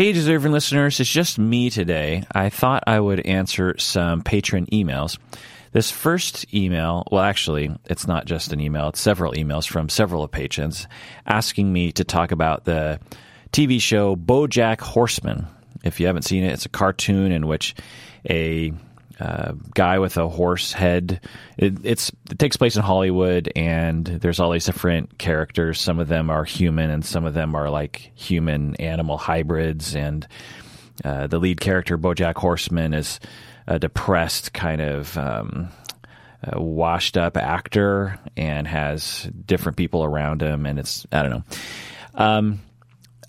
Hey, deserving listeners, it's just me today. I thought I would answer some patron emails. This first email, well, actually, it's not just an email, it's several emails from several patrons asking me to talk about the TV show Bojack Horseman. If you haven't seen it, it's a cartoon in which a uh, guy with a horse head. It, it's it takes place in Hollywood, and there's all these different characters. Some of them are human, and some of them are like human animal hybrids. And uh, the lead character, BoJack Horseman, is a depressed kind of. Um, washed up actor and has different people around him and it's I don't know. Um,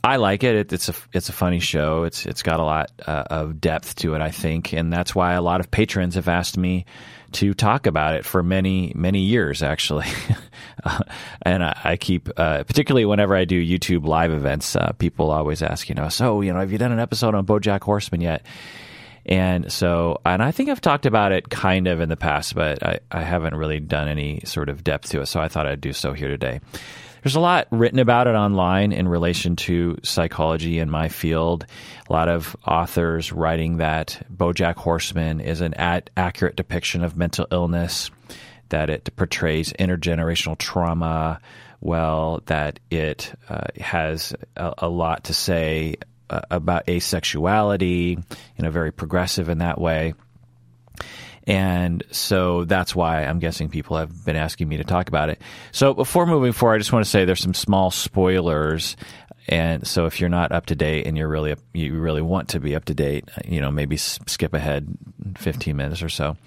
I like it. it. It's a it's a funny show. It's it's got a lot uh, of depth to it, I think, and that's why a lot of patrons have asked me to talk about it for many many years, actually. uh, and I, I keep, uh, particularly whenever I do YouTube live events, uh, people always ask, you know, so you know, have you done an episode on BoJack Horseman yet? And so, and I think I've talked about it kind of in the past, but I, I haven't really done any sort of depth to it. So I thought I'd do so here today. There's a lot written about it online in relation to psychology in my field. A lot of authors writing that Bojack Horseman is an accurate depiction of mental illness, that it portrays intergenerational trauma well, that it uh, has a, a, lot to say uh, about asexuality, you know, very progressive in that way. And so that's why I'm guessing people have been asking me to talk about it. So before moving forward, I just want to say there's some small spoilers. And so if you're not up to date and you're really, you really want to be up to date, you know, maybe skip ahead 15 minutes or so.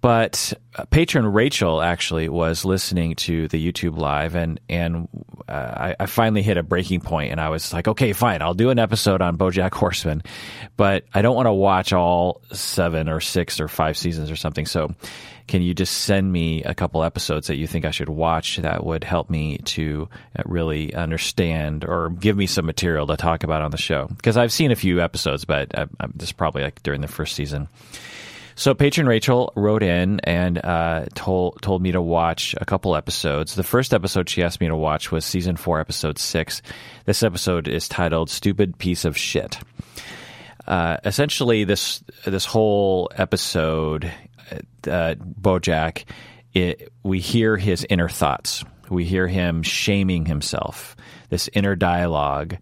But uh, patron Rachel actually was listening to the YouTube live, and and uh, I, I, finally hit a breaking point, and I was like, okay, fine, I'll do an episode on BoJack Horseman, but I don't want to watch all seven or six or five seasons or something. So, can you just send me a couple episodes that you think I should watch that would help me to uh, really understand or give me some material to talk about on the show? Because I've seen a few episodes, but I, I, this is probably like during the first season. So patron Rachel wrote in and uh, told told me to watch a couple episodes. The first episode she asked me to watch was season four, episode six. This episode is titled "Stupid Piece of Shit." Uh, essentially, this this whole episode, uh, BoJack, it, we hear his inner thoughts. We hear him shaming himself. This inner dialogue,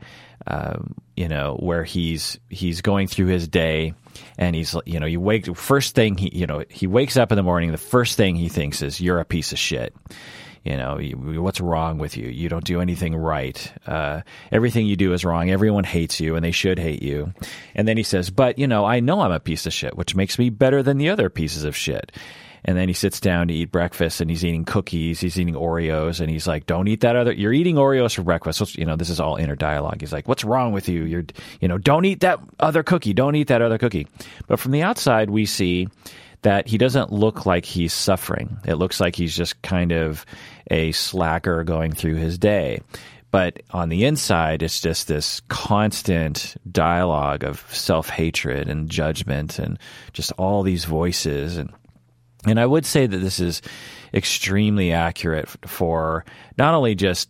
um, you know, where he's he's going through his day and he's you know you wake first thing he you know he wakes up in the morning the first thing he thinks is you're a piece of shit. You know what's wrong with you? You don't do anything right. Uh, everything you do is wrong. Everyone hates you and they should hate you. And then he says but you know i know i'm a piece of shit which makes me better than the other pieces of shit and then he sits down to eat breakfast and he's eating cookies, he's eating Oreos, and he's like, Don't eat that other you're eating Oreos for breakfast. So, you know, this is all inner dialogue. He's like, What's wrong with you? You're you know, don't eat that other cookie, don't eat that other cookie. But from the outside we see that he doesn't look like he's suffering. It looks like he's just kind of a slacker going through his day. But on the inside, it's just this constant dialogue of self hatred and judgment and just all these voices. And and I would say that this is extremely accurate for not only just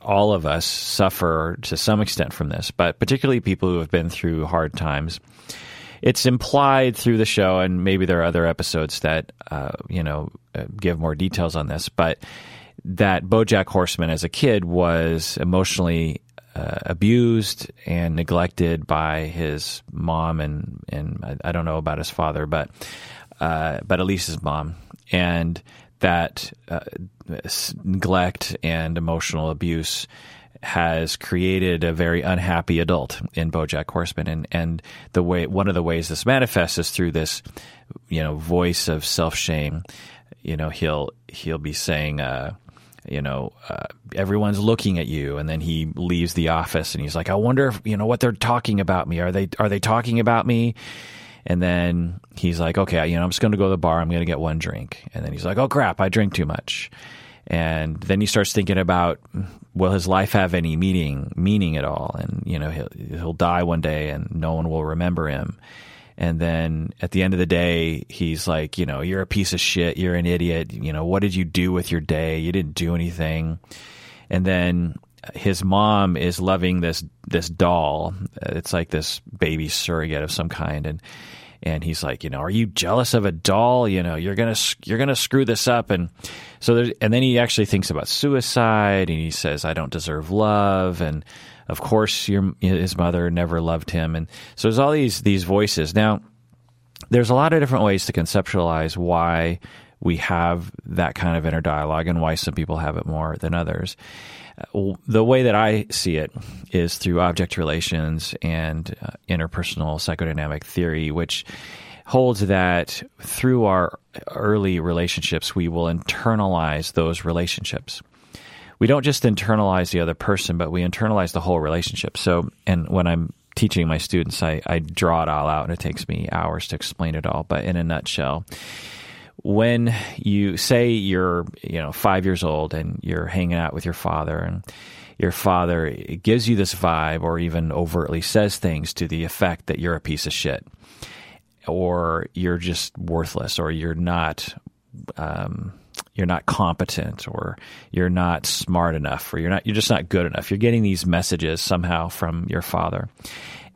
all of us suffer to some extent from this, but particularly people who have been through hard times. It's implied through the show, and maybe there are other episodes that uh, you know uh, give more details on this, but that BoJack Horseman as a kid was emotionally uh, abused and neglected by his mom and and I, I, don't know about his father, but uh, but Elise's mom, and that uh, neglect and emotional abuse has created a very unhappy adult in BoJack Horseman, and and the way one of the ways this manifests is through this, you know, voice of self shame. You know, he'll he'll be saying. Uh, you know, uh, everyone's looking at you, and then he leaves the office, and he's like, "I wonder, if, you know, what they're talking about me. Are they are they talking about me?" And then he's like, okay, you know, I'm just going to go to the bar. I'm going to get one drink. And then he's like, oh crap, I drink too much. And then he starts thinking about, will his life have any meaning, meaning at all? And, you know, he'll, he'll die one day and no one will remember him. And then at the end of the day, he's like, you know, you're a piece of shit. You're an idiot. You know, what did you do with your day? You didn't do anything. And then his mom is loving this this doll. It's like this baby surrogate of some kind, and and he's like, you know, are you jealous of a doll? You know, you're gonna you're gonna screw this up, and so and then he actually thinks about suicide, and he says, I don't deserve love, and of course, your his mother never loved him, and so there's all these these voices. Now, there's a lot of different ways to conceptualize why we have that kind of inner dialogue and why some people have it more than others. The way that I see it is through object relations and uh, interpersonal psychodynamic theory, which holds that through our early relationships, we will internalize those relationships. We don't just internalize the other person, but we internalize the whole relationship. So, and when I'm teaching my students, I, I draw it all out, and it takes me hours to explain it all. But in a nutshell, when you say you're you know five years old and you're hanging out with your father and your father gives you this vibe or even overtly says things to the effect that you're a piece of shit or you're just worthless or you're not um, you're not competent or you're not smart enough or you're not you're just not good enough. You're getting these messages somehow from your father.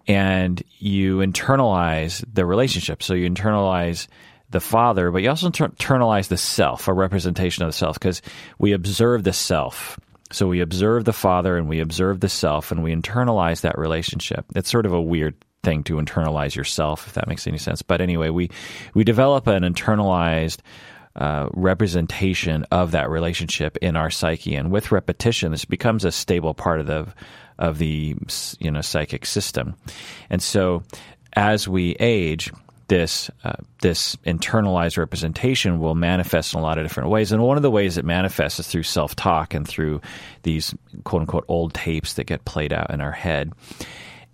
And you internalize the relationship. So you internalize the Father, but you also internalize the self, a representation of the self, because we observe the self. So we observe the Father and we observe the self and we internalize that relationship. It's sort of a weird thing to internalize yourself, if that makes any sense. But anyway, we, we develop an internalized uh, representation of that relationship in our psyche, and with repetition, this becomes a stable part of the of the you know psychic system. And so, as we age, this uh, this internalized representation will manifest in a lot of different ways. And one of the ways it manifests is through self talk and through these quote unquote old tapes that get played out in our head.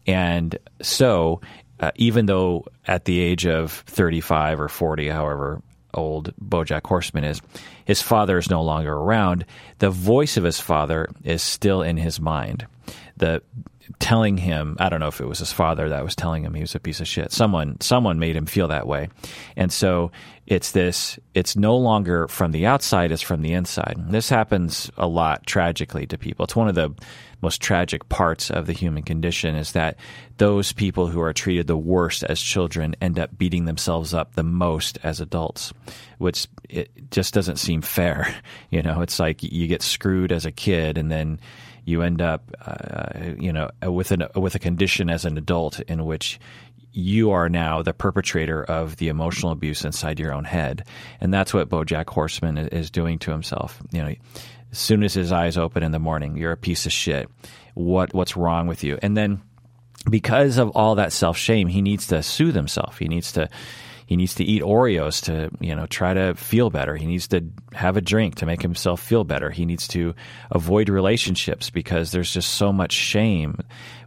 And so, uh, even though at the age of 35 or 40, however old Bojack Horseman is, his father is no longer around, the voice of his father is still in his mind. The telling him i don't know if it was his father that was telling him he was a piece of shit. Someone someone made him feel that way. And so it's this it's no longer from the outside it's from the inside. This happens a lot tragically to people. It's one of the most tragic parts of the human condition is that those people who are treated the worst as children end up beating themselves up the most as adults which it just doesn't seem fair. You know it's like you get screwed as a kid and then you end up, uh, you know, with an with a condition as an adult in which you are now the perpetrator of the emotional abuse inside your own head, and that's what BoJack Horseman is doing to himself. You know, as soon as his eyes open in the morning, you're a piece of shit. What what's wrong with you? And then because of all that self shame, he needs to soothe himself. He needs to he needs to eat Oreos to, you know, try to feel better. He needs to have a drink to make himself feel better. He needs to avoid relationships because there's just so much shame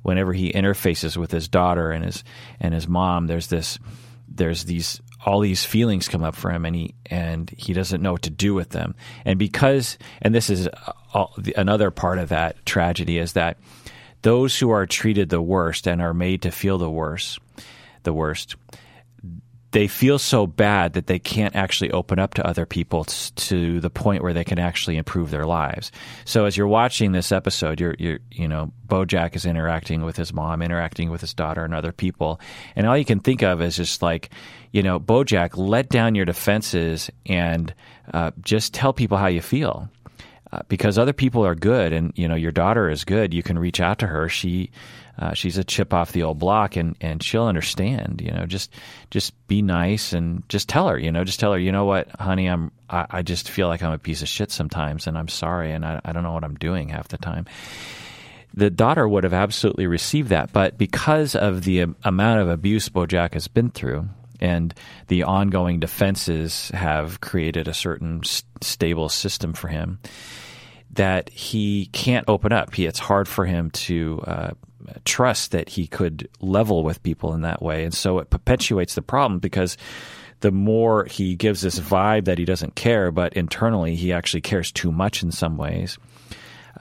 whenever he interfaces with his daughter and his and his mom. There's this there's these all these feelings come up for him and he and he doesn't know what to do with them. And because and this is uh, all, another part of that tragedy is that those who are treated the worst and are made to feel the worst, the worst, they feel so bad that they can't actually open up to other people t- to the point where they can actually improve their lives. So as you're watching this episode, you're, you're, you know, Bojack is interacting with his mom, interacting with his daughter and other people. And all you can think of is just like, you know, Bojack, let down your defenses and uh, just tell people how you feel. Uh, because other people are good and you know your daughter is good you can reach out to her she uh, she's a chip off the old block, and and she'll understand. You know, just just be nice and just tell her. You know, just tell her. You know what, honey, I'm I, I just feel like I'm a piece of shit sometimes, and I'm sorry, and I, I don't know what I'm doing half the time the daughter would have absolutely received that. But because of the amount of abuse Bojack has been through and the ongoing defenses have created a certain stable system for him, that he can't open up. He, it's hard for him to uh, trust that he could level with people in that way. And so it perpetuates the problem because the more he gives this vibe that he doesn't care, but internally he actually cares too much in some ways,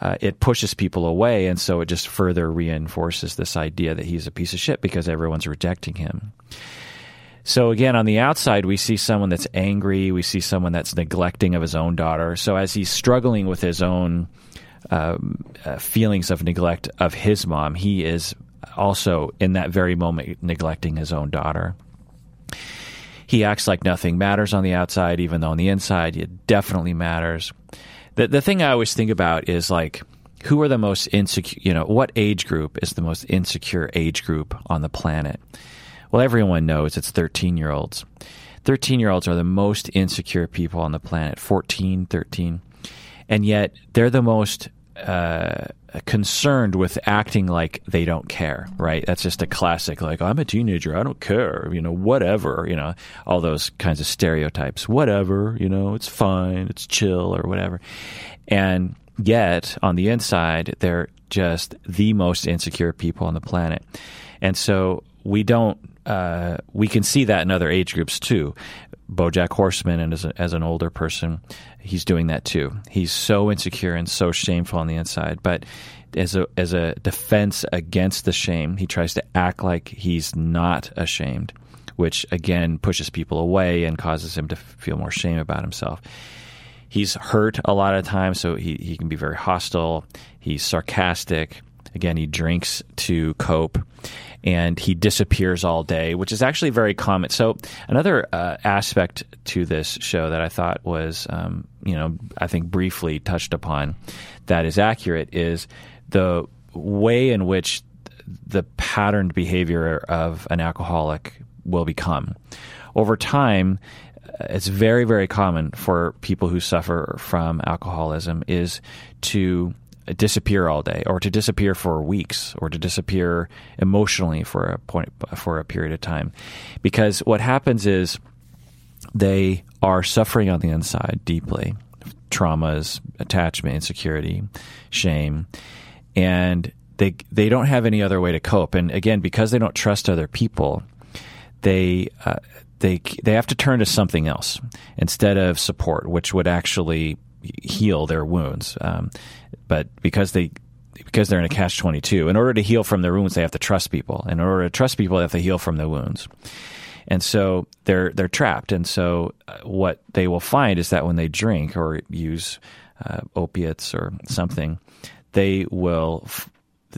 uh, it pushes people away. And so it just further reinforces this idea that he's a piece of shit because everyone's rejecting him. So again, on the outside, we see someone that's angry. We see someone that's neglecting of his own daughter. So as he's struggling with his own um, uh, feelings of neglect of his mom. He is also in that very moment neglecting his own daughter. He acts like nothing matters on the outside, even though on the inside it definitely matters. The the thing I always think about is like who are the most insecure, you know, what age group is the most insecure age group on the planet? Well, everyone knows it's 13 year olds. 13 year olds are the most insecure people on the planet, 14, 13. And yet they're the most uh, concerned with acting like they don't care, right? That's just a classic, like, I'm a teenager, I don't care, you know, whatever, you know, all those kinds of stereotypes. Whatever, you know, it's fine, it's chill, or whatever. And yet, on the inside, they're just the most insecure people on the planet. And so we don't, uh, we can see that in other age groups too. Bojack Horseman, and as, a, as an older person, he's doing that too. He's so insecure and so shameful on the inside, but as a as a defense against the shame, he tries to act like he's not ashamed, which again pushes people away and causes him to feel more shame about himself. He's hurt a lot of times, so he, he can be very hostile. He's sarcastic. Again, he drinks to cope and he disappears all day, which is actually very common. So another uh, aspect to this show that I thought was, um, you know, I think briefly touched upon that is accurate is the way in which the patterned behavior of an alcoholic will become. Over time, it's very, very common for people who suffer from alcoholism is to disappear all day or to disappear for weeks or to disappear emotionally for a point for a period of time. Because what happens is they are suffering on the inside deeply. Traumas attachment insecurity shame. And they they don't have any other way to cope. And again because they don't trust other people they uh, they they have to turn to something else instead of support which would actually heal their wounds. Um, but because they because they're in a catch 22 in order to heal from their wounds they have to trust people. In order to trust people they have to heal from their wounds. And so they're they're trapped. And so uh, what they will find is that when they drink or use uh, opiates or something they will f-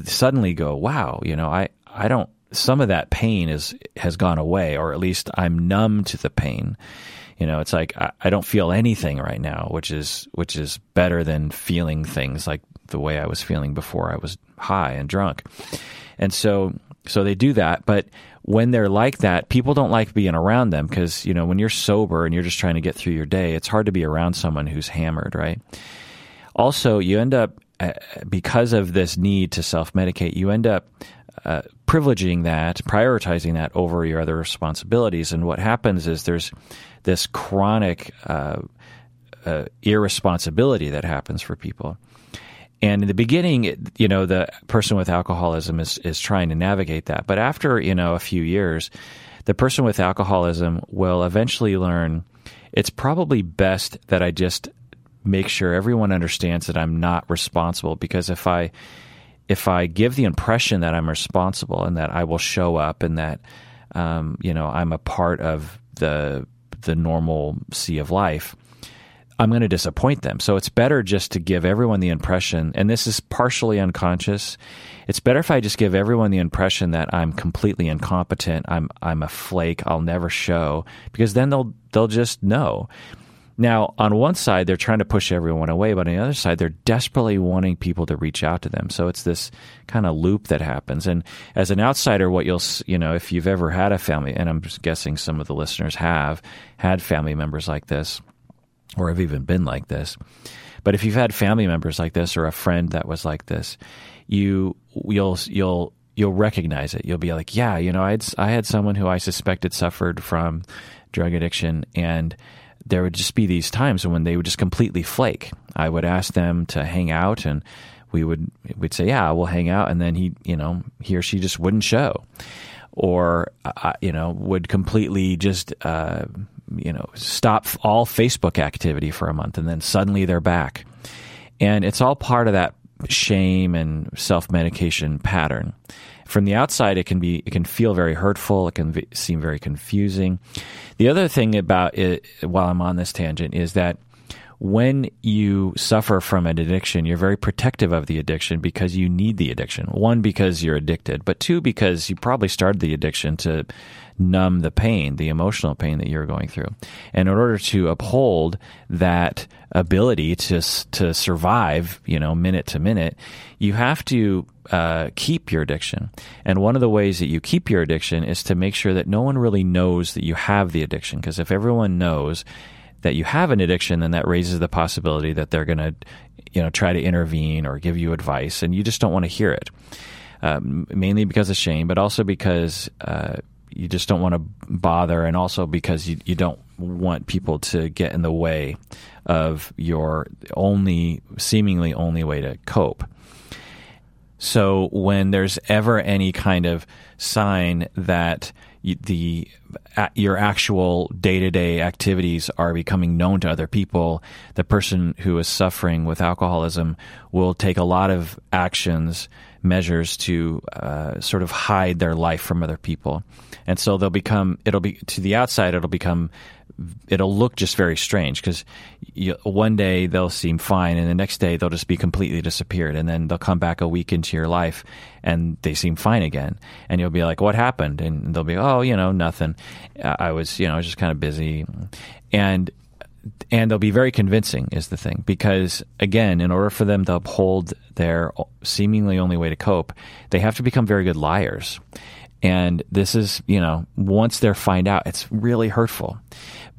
suddenly go wow you know i i don't some of that pain is has gone away or at least i'm numb to the pain you know it's like I, I, don't feel anything right now which is which is better than feeling things like the way i was feeling before i was high and drunk and so so they do that but when they're like that people don't like being around them because you know when you're sober and you're just trying to get through your day it's hard to be around someone who's hammered right also you end up uh, because of this need to self-medicate you end up uh, privileging that, prioritizing that over your other responsibilities. And what happens is there's this chronic uh, uh, irresponsibility that happens for people. And in the beginning, you know, the person with alcoholism is, is trying to navigate that. But after, you know, a few years, the person with alcoholism will eventually learn it's probably best that I just make sure everyone understands that I'm not responsible because if I if I give the impression that I'm responsible and that I will show up and that um, you know I'm a part of the the normal sea of life, I'm going to disappoint them. So it's better just to give everyone the impression, and this is partially unconscious. It's better if I just give everyone the impression that I'm completely incompetent. I'm I'm a flake. I'll never show because then they'll they'll just know. Now, on one side, they're trying to push everyone away, but on the other side, they're desperately wanting people to reach out to them. So it's this kind of loop that happens. And as an outsider, what you'll, you know, if you've ever had a family, and I'm guessing some of the listeners have had family members like this, or have even been like this. But if you've had family members like this or a friend that was like this, you you'll you'll you'll recognize it. You'll be like, yeah, you know, I had I had someone who I suspected suffered from drug addiction and there would just be these times when they would just completely flake. I would ask them to hang out and we would we'd say, "Yeah, we'll hang out," and then he, you know, he or she just wouldn't show, or uh, you know, would completely just, uh, you know, stop all Facebook activity for a month, and then suddenly they're back, and it's all part of that shame and self medication pattern. From the outside, it can be it can feel very hurtful. It can be, seem very confusing. The other thing about it, while I'm on this tangent, is that when you suffer from an addiction, you're very protective of the addiction because you need the addiction. One, because you're addicted, but two, because you probably started the addiction to numb the pain, the emotional pain that you're going through. And in order to uphold that ability to to survive, you know, minute to minute, you have to uh, keep your addiction. And one of the ways that you keep your addiction is to make sure that no one really knows that you have the addiction. Because if everyone knows that you have an addiction, then that raises the possibility that they're going to, you know, try to intervene or give you advice, and you just don't want to hear it. Um, mainly because of shame, but also because uh, you just don't want to bother, and also because you, you don't want people to get in the way of your only, seemingly only way to cope. So when there's ever any kind of sign that the your actual day-to-day activities are becoming known to other people the person who is suffering with alcoholism will take a lot of actions measures to uh, sort of hide their life from other people. And so they'll become it'll be to the outside it'll become it'll look just very strange because one day they'll seem fine and the next day they'll just be completely disappeared and then they'll come back a week into your life and they seem fine again. And you'll be like what happened? And they'll be oh you know nothing. I was you know i was just kind of busy. And and they'll be very convincing is the thing because again in order for them to uphold their seemingly only way to cope they have to become very good liars. And this is you know once they're find out it's really hurtful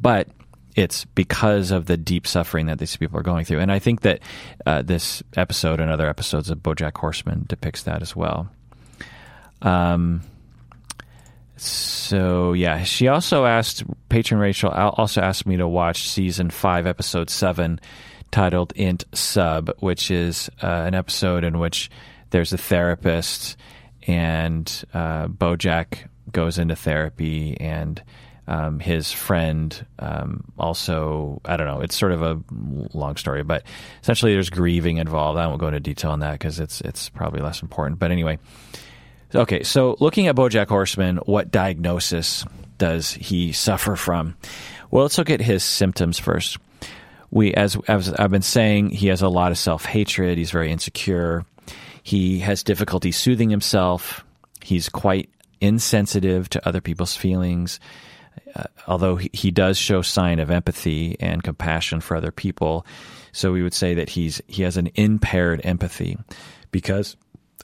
but it's because of the deep suffering that these people are going through. And I think that uh, this episode and other episodes of BoJack Horseman depicts that as well. Um, so yeah, she also asked patron Rachel also asked me to watch season five, episode seven, titled "Int Sub," which is uh, an episode in which there's a therapist and uh, BoJack goes into therapy and um, his friend um, also, I don't know, it's sort of a long story, but essentially there's grieving involved. I won't go into detail on that because it's it's probably less important. But anyway, okay. So looking at BoJack Horseman, what diagnosis does he suffer from? Well, let's look at his symptoms first. We, as, as I've been saying, he has a lot of self hatred. He's very insecure. He has difficulty soothing himself. He's quite insensitive to other people's feelings uh, although he, he does show sign of empathy and compassion for other people, so we would say that he's he has an impaired empathy because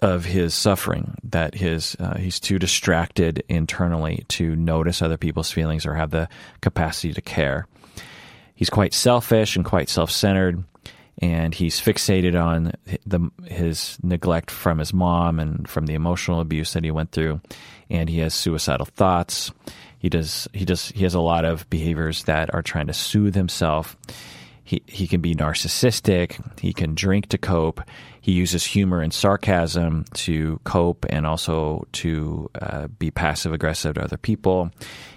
of his suffering. That his uh, he's too distracted internally to notice other people's feelings or have the capacity to care. He's quite selfish and quite self-centered, and he's fixated on the his neglect from his mom and from the emotional abuse that he went through, and he has suicidal thoughts he does he does he has a lot of behaviors that are trying to soothe himself. He he can be narcissistic. He can drink to cope. He uses humor and sarcasm to cope and also to uh, be passive aggressive to other people.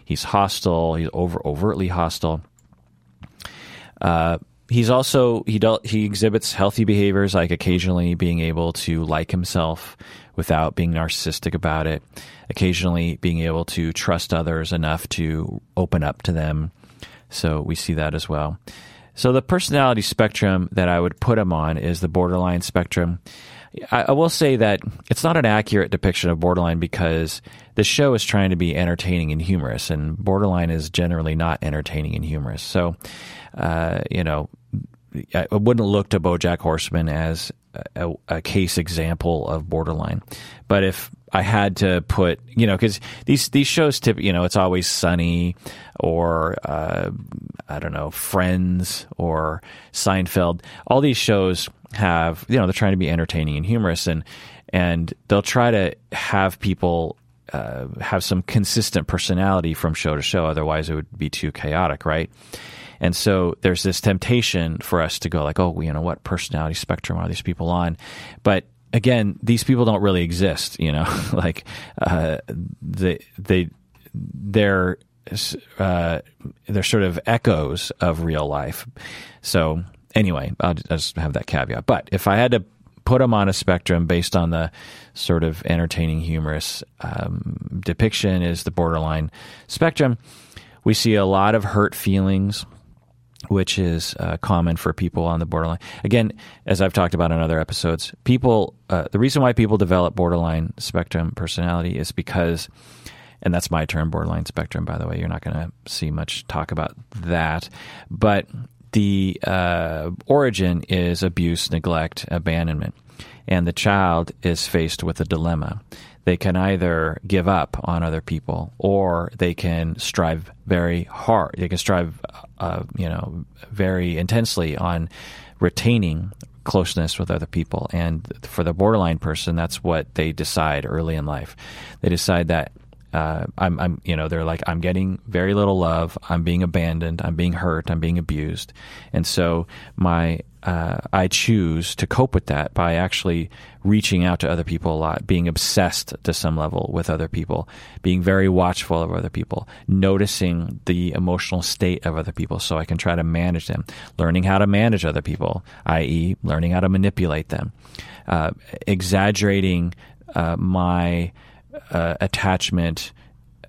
He's hostile. He's over overtly hostile. Uh, he's also he do, he exhibits healthy behaviors like occasionally being able to like himself without being narcissistic about it occasionally being able to trust others enough to open up to them. So we see that as well. So the personality spectrum that I would put him on is the borderline spectrum. I, I will say that it's not an accurate depiction of borderline because the show is trying to be entertaining and humorous, and borderline is generally not entertaining and humorous. So, uh, you know, I wouldn't look to BoJack Horseman as a, a, case example of borderline. But if I had to put, you know, because these these shows, tip, you know, it's always Sunny or uh, I don't know, Friends or Seinfeld. All these shows have, you know, they're trying to be entertaining and humorous, and and they'll try to have people uh, have some consistent personality from show to show. Otherwise, it would be too chaotic, right? And so there's this temptation for us to go like, oh, you know, what personality spectrum are these people on? But again, these people don't really exist. You know, like uh, they they they're uh, they're sort of echoes of real life. So anyway, I'll just have that caveat. But if I had to put them on a spectrum based on the sort of entertaining, humorous um, depiction, is the borderline spectrum. We see a lot of hurt feelings which is uh, common for people on the borderline. Again, as I've talked about in other episodes, people, uh, the reason why people develop borderline spectrum personality is because, and that's my term, borderline spectrum, by the way. You're not going to see much talk about that. But the uh, origin is abuse, neglect, abandonment. And the child is faced with a dilemma they can either give up on other people or they can strive very hard. They can strive, uh, you know, very intensely on retaining closeness with other people. And for the borderline person, that's what they decide early in life. They decide that uh, I'm, I'm, you know, they're like, I'm getting very little love. I'm being abandoned. I'm being hurt. I'm being abused. And so my, uh, I choose to cope with that by actually reaching out to other people a lot, being obsessed to some level with other people, being very watchful of other people, noticing the emotional state of other people so I can try to manage them, learning how to manage other people, i.e., learning how to manipulate them, uh, exaggerating uh, my uh, attachment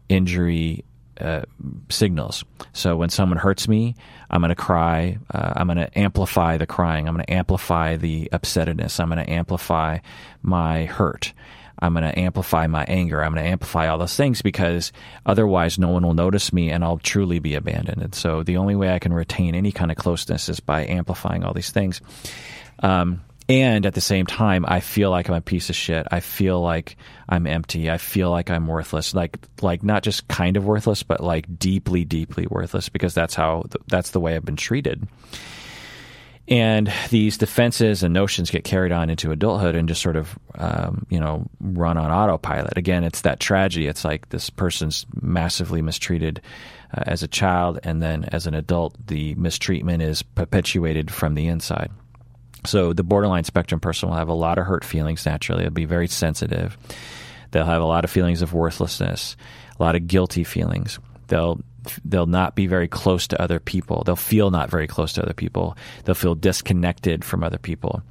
injury uh, signals. So when someone hurts me, I'm going to cry. Uh, I'm going to amplify the crying. I'm going to amplify the upsetness. I'm going to amplify my hurt. I'm going to amplify my anger. I'm going to amplify all those things because otherwise no one will notice me and I'll truly be abandoned. And so the only way I can retain any kind of closeness is by amplifying all these things. Um, and at the same time i feel like i'm a piece of shit. I feel like i'm empty. I feel like i'm worthless. Like like not just kind of worthless but like deeply deeply worthless because that's how that's the way i've been treated. And these defenses and notions get carried on into adulthood and just sort of um, you know run on autopilot. Again it's that tragedy. It's like this person's massively mistreated uh, as a child and then as an adult the mistreatment is perpetuated from the inside so the borderline spectrum person will have a lot of hurt feelings naturally. They'll be very sensitive. They'll have a lot of feelings of worthlessness, a lot of guilty feelings. They'll they'll not be very close to other people. They'll feel not very close to other people. They'll feel disconnected from other people.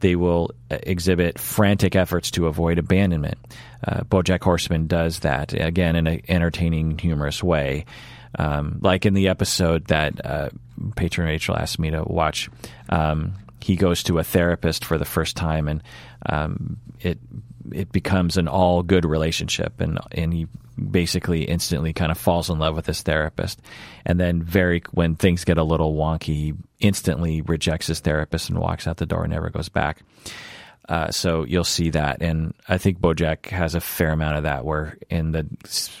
They will uh, exhibit frantic efforts to avoid abandonment. Uh, BoJack Horseman does that again in an entertaining, humorous way. Um, like in the episode that uh, patron Rachel asked me to watch. Um, he goes to a therapist for the first time, and um, it it becomes an all good relationship, and and he basically instantly kind of falls in love with his therapist, and then very when things get a little wonky, he instantly rejects his therapist and walks out the door and never goes back. Uh, so you'll see that, and I think BoJack has a fair amount of that. Where in the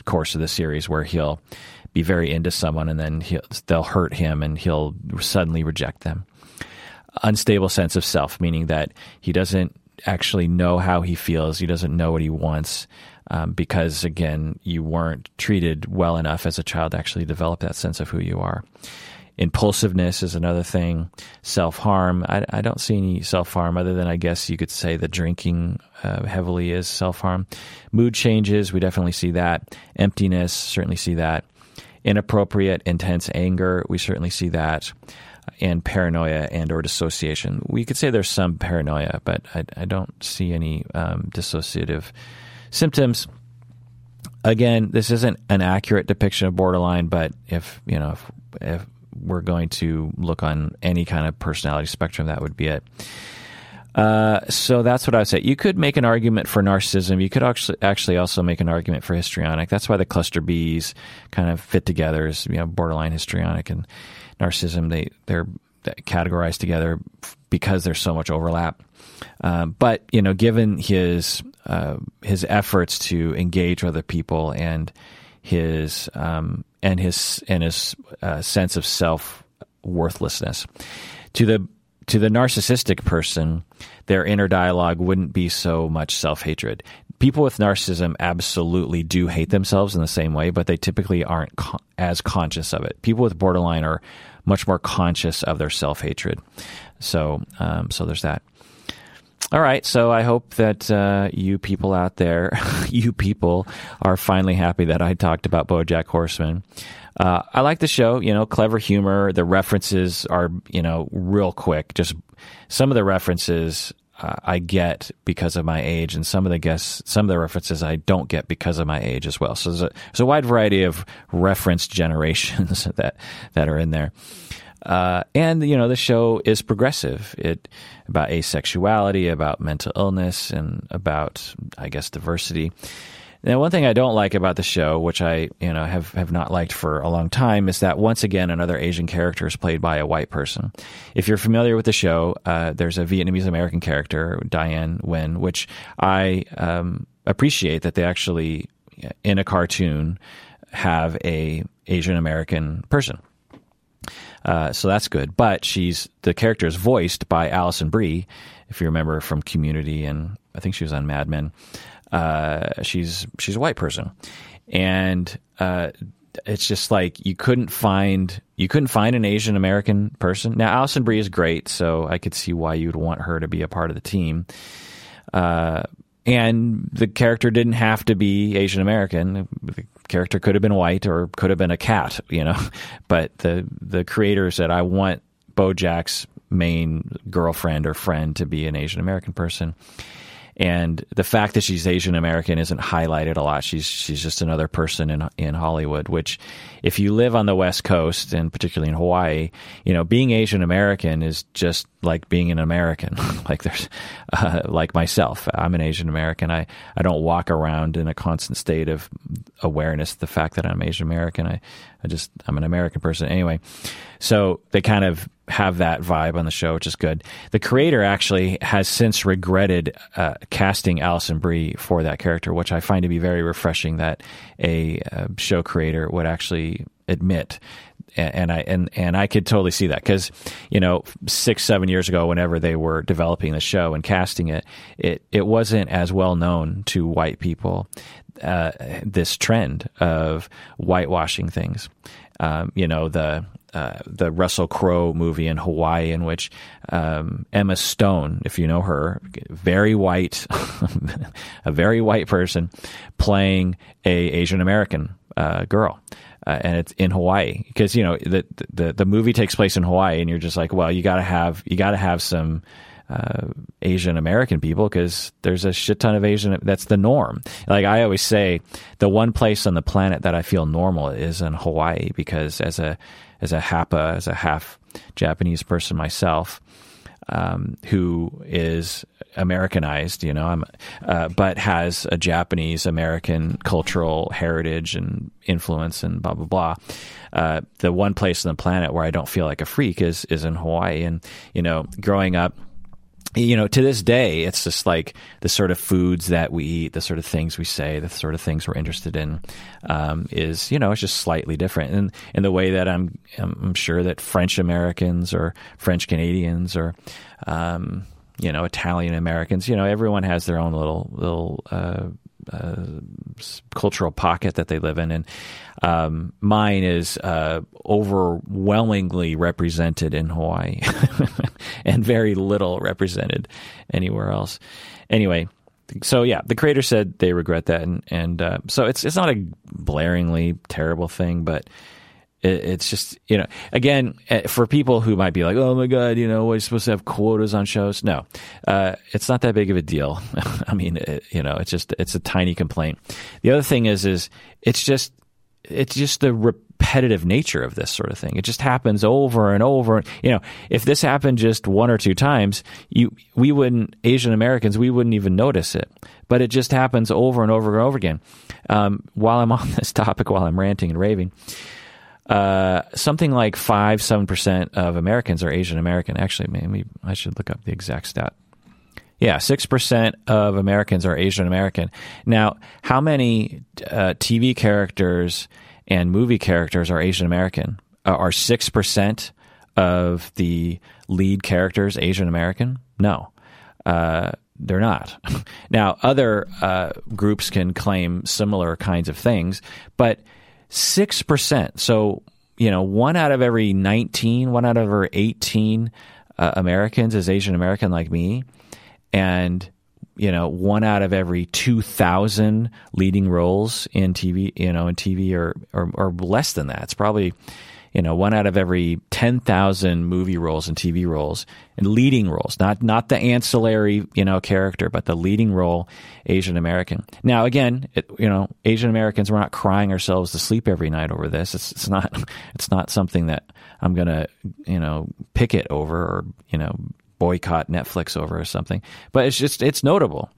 course of the series, where he'll be very into someone, and then they'll hurt him, and he'll suddenly reject them unstable sense of self, meaning that he doesn't actually know how he feels. He doesn't know what he wants um, because, again, you weren't treated well enough as a child to actually develop that sense of who you are. Impulsiveness is another thing. Self harm. I, I, don't see any self harm other than I guess you could say that drinking uh, heavily is self harm. Mood changes. We definitely see that. Emptiness. Certainly see that. Inappropriate, intense anger. We certainly see that and paranoia and or dissociation. We could say there's some paranoia, but I, I don't see any um, dissociative symptoms. Again, this isn't an accurate depiction of borderline, but if you know if, if we're going to look on any kind of personality spectrum, that would be it. Uh, so that's what I would say. You could make an argument for narcissism. You could actually actually also make an argument for histrionic. That's why the cluster Bs kind of fit together as you know borderline histrionic and narcissism. They they're categorized together because there's so much overlap. Uh, but you know, given his uh, his efforts to engage other people and his um, and his and his uh, sense of self worthlessness to the to the narcissistic person, their inner dialogue wouldn't be so much self hatred. People with narcissism absolutely do hate themselves in the same way, but they typically aren't co- as conscious of it. People with borderline are much more conscious of their self hatred. So, um, so there's that. All right, so I hope that uh, you people out there, you people, are finally happy that I talked about BoJack Horseman. Uh, I like the show. You know, clever humor. The references are you know real quick. Just some of the references uh, I get because of my age, and some of the guests, some of the references I don't get because of my age as well. So there's a, there's a wide variety of reference generations that that are in there. Uh, and you know the show is progressive. It about asexuality, about mental illness, and about I guess diversity. Now, one thing I don't like about the show, which I you know have have not liked for a long time, is that once again another Asian character is played by a white person. If you're familiar with the show, uh, there's a Vietnamese American character, Diane Nguyen, which I um, appreciate that they actually in a cartoon have a Asian American person. Uh, so that's good. But she's the character is voiced by Alison Brie, if you remember from Community, and I think she was on Mad Men. Uh, she's she's a white person, and uh, it's just like you couldn't find you couldn't find an Asian American person. Now Alison Brie is great, so I could see why you'd want her to be a part of the team. Uh, and the character didn't have to be Asian American. The character could have been white or could have been a cat, you know. But the the creator said, "I want BoJack's main girlfriend or friend to be an Asian American person." And the fact that she's Asian American isn't highlighted a lot. She's she's just another person in in Hollywood. Which, if you live on the West Coast and particularly in Hawaii, you know, being Asian American is just like being an American. like there's, uh, like myself, I'm an Asian American. I I don't walk around in a constant state of awareness the fact that I'm Asian American. I I just I'm an American person anyway. So they kind of have that vibe on the show, which is good. The creator actually has since regretted uh, casting Alison Brie for that character, which I find to be very refreshing that a uh, show creator would actually admit. And, and I and and I could totally see that because you know six seven years ago, whenever they were developing the show and casting it, it it wasn't as well known to white people. Uh, this trend of whitewashing things, um, you know the uh, the Russell Crowe movie in Hawaii, in which um, Emma Stone, if you know her, very white, a very white person playing a Asian American uh, girl. Uh, and it's in Hawaii because you know the, the the movie takes place in Hawaii, and you're just like, well, you got to have you got to have some uh, Asian American people because there's a shit ton of Asian. That's the norm. Like I always say, the one place on the planet that I feel normal is in Hawaii because as a as a Hapa, as a half Japanese person myself, um, who is Americanized, you know, I'm, uh, but has a Japanese American cultural heritage and influence and blah blah blah. Uh, the one place on the planet where I don't feel like a freak is is in Hawaii, and you know, growing up you know, to this day, it's just like the sort of foods that we eat, the sort of things we say, the sort of things we're interested in, um, is you know, it's just slightly different. And in the way that I'm, I'm sure that French Americans or French Canadians or, um, you know, Italian Americans, you know, everyone has their own little little uh, uh, cultural pocket that they live in, and um, mine is uh, overwhelmingly represented in Hawaii, and very little represented anywhere else. Anyway, so yeah, the creator said they regret that, and, and uh, so it's it's not a blaringly terrible thing, but it's just you know again eh, for people who might be like oh my god you know we're supposed to have quotas on shows. No uh, it's not that big of a deal. I mean it, you know it's just it's a tiny complaint. The other thing is is it's just it's just the repetitive nature of this sort of thing it just happens over and over you know if this happened just one or two times you we wouldn't asian americans we wouldn't even notice it but it just happens over and over and over again um, while i'm on this topic while i'm ranting and raving uh, something like five, seven percent of Americans are Asian American. Actually, maybe I should look up the exact stat. Yeah, six percent of Americans are Asian American. Now, how many uh, TV characters and movie characters are Asian American? Uh, are six percent of the lead characters Asian American? No, uh, they're not. now, other uh, groups can claim similar kinds of things, but 6%. So, you know, one out of every 19, one out of every 18 uh, Americans is Asian American like me. And, you know, one out of every 2,000 leading roles in TV, you know, in TV or, or, or less than that. It's probably, you know, one out of every 10,000 movie roles and TV roles and leading roles, not, not the ancillary, you know, character, but the leading role, Asian American. Now, again, it, you know, Asian Americans, we're not crying ourselves to sleep every night over this. It's, it's not, it's not something that I'm going to, you know, picket over or, you know, boycott Netflix over or something, but it's just, it's notable.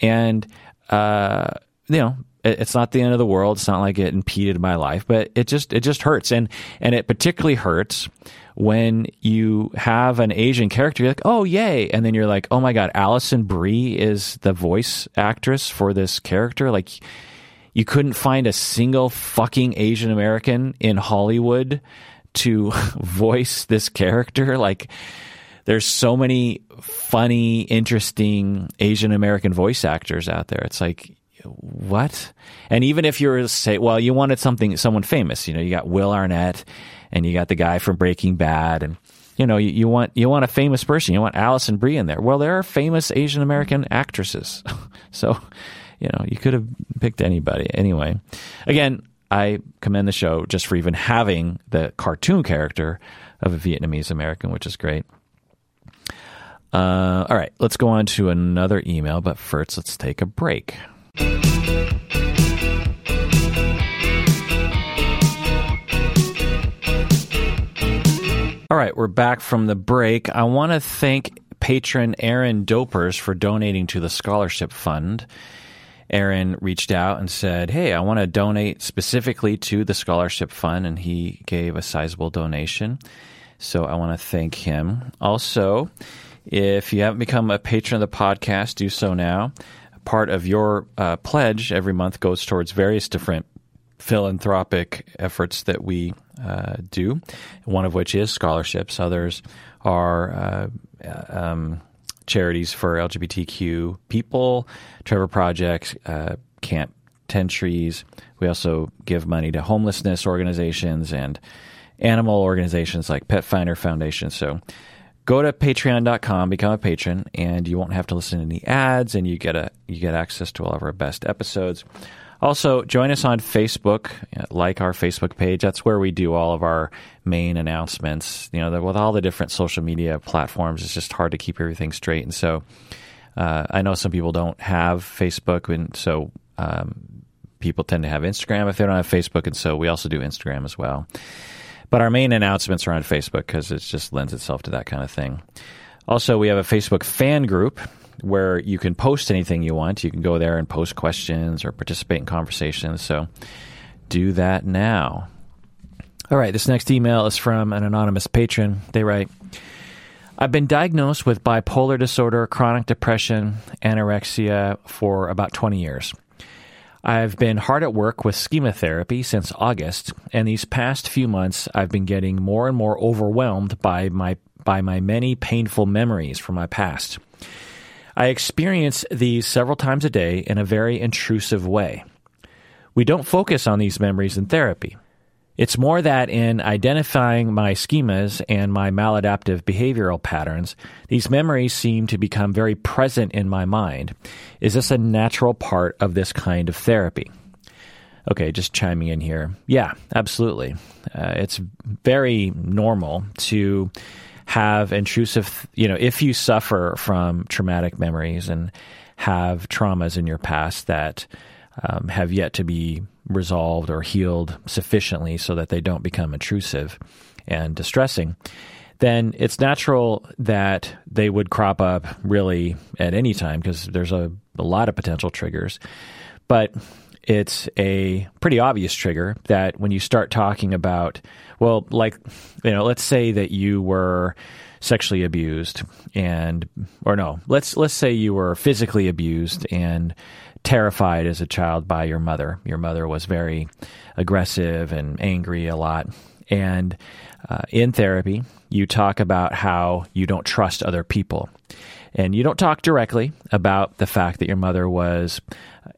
And, uh, you know, it's not the end of the world. It's not like it impeded my life, but it just it just hurts, and and it particularly hurts when you have an Asian character. You're like, oh yay, and then you're like, oh my god, Alison Brie is the voice actress for this character. Like, you couldn't find a single fucking Asian American in Hollywood to voice this character. Like, there's so many funny, interesting Asian American voice actors out there. It's like what? And even if you're say, well, you wanted something, someone famous, you know, you got Will Arnett and you got the guy from Breaking Bad and, you know, you, you want, you want a famous person. You want Alison Brie in there. Well, there are famous Asian American actresses. so, you know, you could have picked anybody. Anyway, again, I commend the show just for even having the cartoon character of a Vietnamese American, which is great. Uh, all right, let's go on to another email, but first, let's take a break. All right, we're back from the break. I want to thank patron Aaron Dopers for donating to the scholarship fund. Aaron reached out and said, Hey, I want to donate specifically to the scholarship fund, and he gave a sizable donation. So I want to thank him. Also, if you haven't become a patron of the podcast, do so now. Part of your uh, pledge every month goes towards various different philanthropic efforts that we uh, do, one of which is scholarships. Others are uh, um, charities for LGBTQ people, Trevor Projects, uh, Camp 10 Trees. We also give money to homelessness organizations and animal organizations like Petfinder Foundation. So go to patreon.com, become a patron, and you won't have to listen to any ads and you get a you get access to all of our best episodes. Also, join us on Facebook, like our Facebook page. That's where we do all of our main announcements. You know, with all the different social media platforms, it's just hard to keep everything straight. And so, uh, I know some people don't have Facebook, and so um, people tend to have Instagram if they don't have Facebook. And so, we also do Instagram as well. But our main announcements are on Facebook because it just lends itself to that kind of thing. Also, we have a Facebook fan group where you can post anything you want. You can go there and post questions or participate in conversations. So do that now. All right, this next email is from an anonymous patron. They write I've been diagnosed with bipolar disorder, chronic depression, anorexia for about 20 years. I've been hard at work with schema therapy since August, and these past few months I've been getting more and more overwhelmed by my by my many painful memories from my past. I experience these several times a day in a very intrusive way. We don't focus on these memories in therapy. It's more that in identifying my schemas and my maladaptive behavioral patterns, these memories seem to become very present in my mind. Is this a natural part of this kind of therapy? Okay, just chiming in here. Yeah, absolutely. Uh, it's very normal to have intrusive, you know, if you suffer from traumatic memories and have traumas in your past that um, have yet to be resolved or healed sufficiently so that they don't become intrusive and distressing, then it's natural that they would crop up really at any time because there's a, a lot of potential triggers. But it's a pretty obvious trigger that when you start talking about, well, like, you know, let's say that you were sexually abused and or no let's let's say you were physically abused and terrified as a child by your mother. Your mother was very aggressive and angry a lot. And uh, in therapy you talk about how you don't trust other people. And you don't talk directly about the fact that your mother was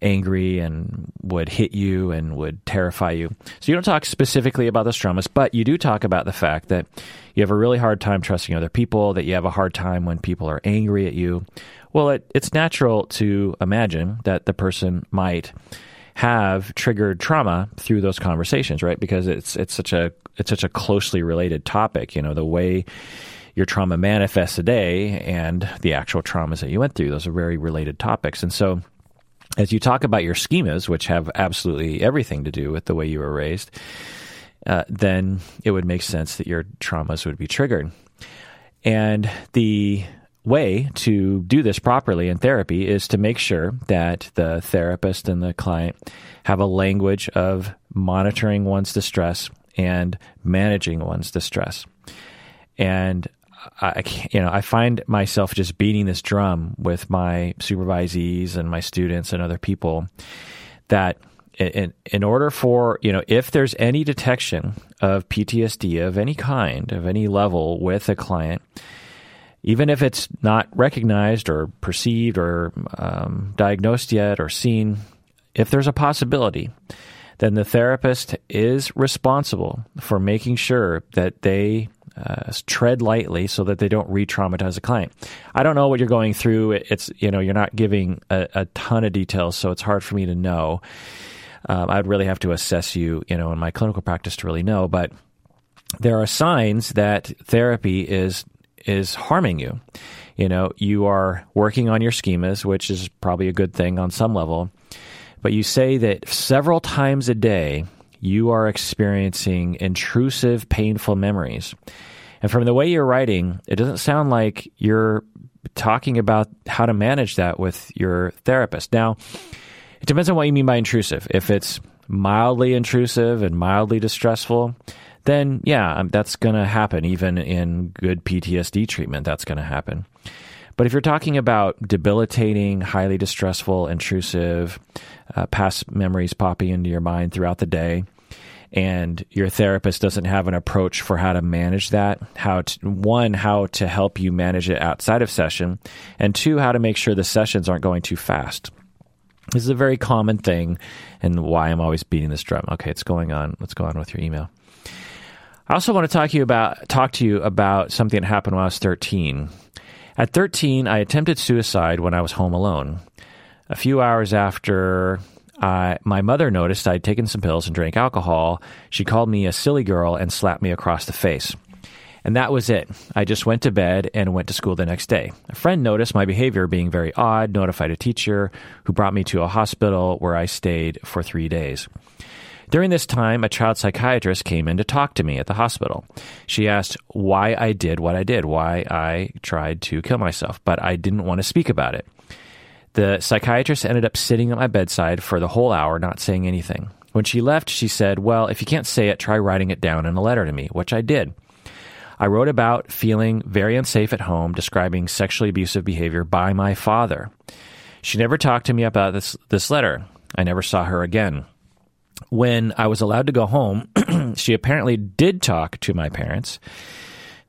angry and would hit you and would terrify you. So you don't talk specifically about the traumas, but you do talk about the fact that you have a really hard time trusting other people, that you have a hard time when people are angry at you. Well, it, it's natural to imagine that the person might have triggered trauma through those conversations, right? Because it's it's such a it's such a closely related topic. You know, the way your trauma manifests today and the actual traumas that you went through; those are very related topics. And so, as you talk about your schemas, which have absolutely everything to do with the way you were raised, uh, then it would make sense that your traumas would be triggered. And the way to do this properly in therapy is to make sure that the therapist and the client have a language of monitoring one's distress and managing one's distress. And I, can't, you know, I find myself just beating this drum with my supervisees and my students and other people that in, in order for, you know, if there's any detection of PTSD of any kind, of any level with a client, even if it's not recognized or perceived or um, diagnosed yet or seen, if there's a possibility, then the therapist is responsible for making sure that they uh, tread lightly so that they don't re-traumatize a client. I don't know what you're going through. It's you know you're not giving a, a ton of details, so it's hard for me to know. Um, I'd really have to assess you, you know, in my clinical practice to really know. But there are signs that therapy is is harming you. You know, you are working on your schemas, which is probably a good thing on some level. But you say that several times a day you are experiencing intrusive, painful memories. And from the way you're writing, it doesn't sound like you're talking about how to manage that with your therapist. Now, it depends on what you mean by intrusive. If it's mildly intrusive and mildly distressful, then yeah, um, that's going to happen. Even in good PTSD treatment, that's going to happen. But if you're talking about debilitating, highly distressful, intrusive, uh, past memories popping into your mind throughout the day, and your therapist doesn't have an approach for how to manage that, how to, one, how to help you manage it outside of session, and two, how to make sure the sessions aren't going too fast. This is a very common thing, and why I'm always beating this drum. Okay, it's going on. Let's go on with your email. I also want to talk to you about talk to you about something that happened when I was 13. At 13, I attempted suicide when I was home alone. A few hours after I, my mother noticed I'd taken some pills and drank alcohol, she called me a silly girl and slapped me across the face. And that was it. I just went to bed and went to school the next day. A friend noticed my behavior being very odd, notified a teacher who brought me to a hospital where I stayed for three days. During this time, a child psychiatrist came in to talk to me at the hospital. She asked why I did what I did, why I tried to kill myself, but I didn't want to speak about it. The psychiatrist ended up sitting at my bedside for the whole hour, not saying anything. When she left, she said, Well, if you can't say it, try writing it down in a letter to me, which I did. I wrote about feeling very unsafe at home, describing sexually abusive behavior by my father. She never talked to me about this, this letter. I never saw her again. When I was allowed to go home, she apparently did talk to my parents.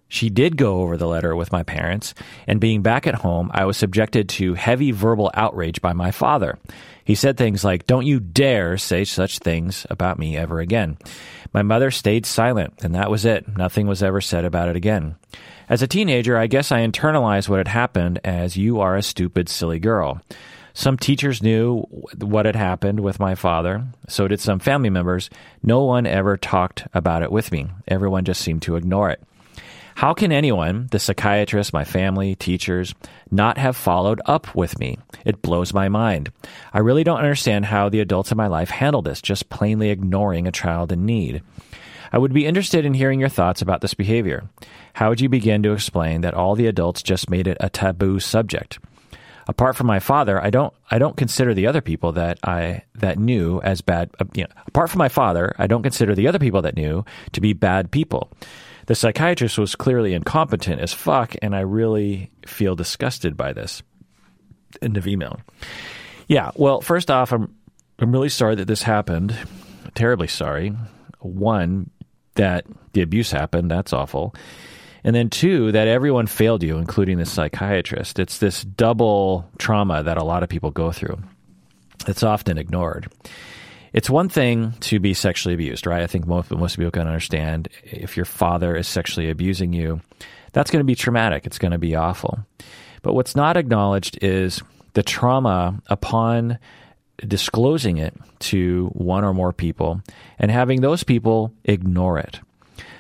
She did go over the letter with my parents, and being back at home, I was subjected to heavy verbal outrage by my father. He said things like, Don't you dare say such things about me ever again. My mother stayed silent, and that was it. Nothing was ever said about it again. As a teenager, I guess I internalized what had happened as you are a stupid, silly girl. Some teachers knew what had happened with my father, so did some family members. No one ever talked about it with me. Everyone just seemed to ignore it. How can anyone, the psychiatrist, my family, teachers, not have followed up with me? It blows my mind. I really don't understand how the adults in my life handle this, just plainly ignoring a child in need. I would be interested in hearing your thoughts about this behavior. How would you begin to explain that all the adults just made it a taboo subject? Apart from my father, I don't I don't consider the other people that I that knew as bad. Uh, you know, apart from my father, I don't consider the other people that knew to be bad people. The psychiatrist was clearly incompetent as fuck, and I really feel disgusted by this. End of email. Yeah, well, first off, I'm I'm really sorry that this happened. Terribly sorry. One, that the abuse happened. That's awful. And then two, that everyone failed you, including the psychiatrist. It's this double trauma that a lot of people go through. It's often ignored it's one thing to be sexually abused, right? I think most, most people can understand if your father is sexually abusing you, that's going to be traumatic. It's going to be awful. But what's not acknowledged is the trauma upon disclosing it to one or more people and having those people ignore it.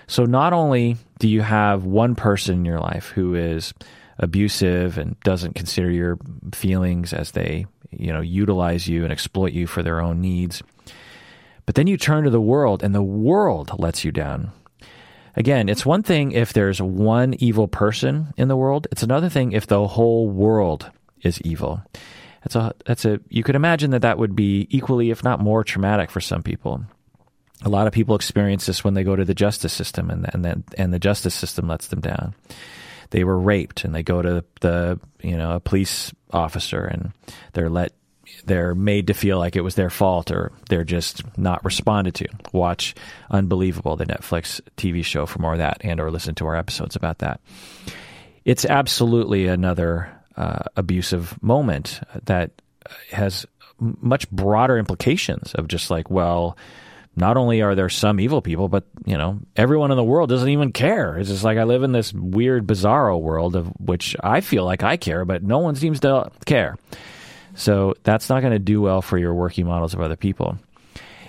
So not only do you have one person in your life who is abusive and doesn't consider your feelings as they, you know, utilize you and exploit you for their own needs, but then you turn to the world and the world lets you down. Again, it's one thing if there's one evil person in the world. It's another thing if the whole world is evil. That's a that's a you could imagine that that would be equally if not more traumatic for some people. A lot of people experience this when they go to the justice system and and and the justice system lets them down. They were raped and they go to the you know a police officer and they're let they're made to feel like it was their fault or they're just not responded to. Watch Unbelievable, the Netflix TV show for more of that and or listen to our episodes about that. It's absolutely another uh, abusive moment that has much broader implications of just like, well, not only are there some evil people, but you know, everyone in the world doesn't even care. It's just like I live in this weird, bizarro world of which I feel like I care, but no one seems to care. So that's not going to do well for your working models of other people.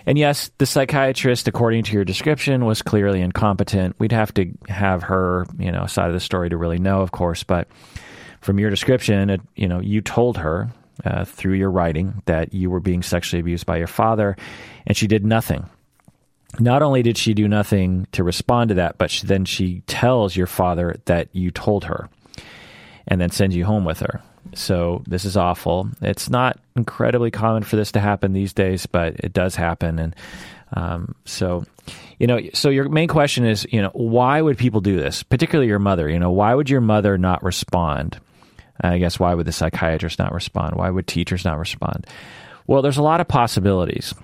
And yes, the psychiatrist, according to your description, was clearly incompetent. We'd have to have her, you know, side of the story to really know, of course. But from your description, it, you know, you told her uh, through your writing that you were being sexually abused by your father, and she did nothing. Not only did she do nothing to respond to that, but she, then she tells your father that you told her, and then sends you home with her. So this is awful. It's not incredibly common for this to happen these days, but it does happen, and um, so, you know, so your main question is, you know, why would people do this? Particularly your mother. You know, why would your mother not respond? I guess why would the psychiatrist not respond? Why would teachers not respond? Well, there's a lot of possibilities,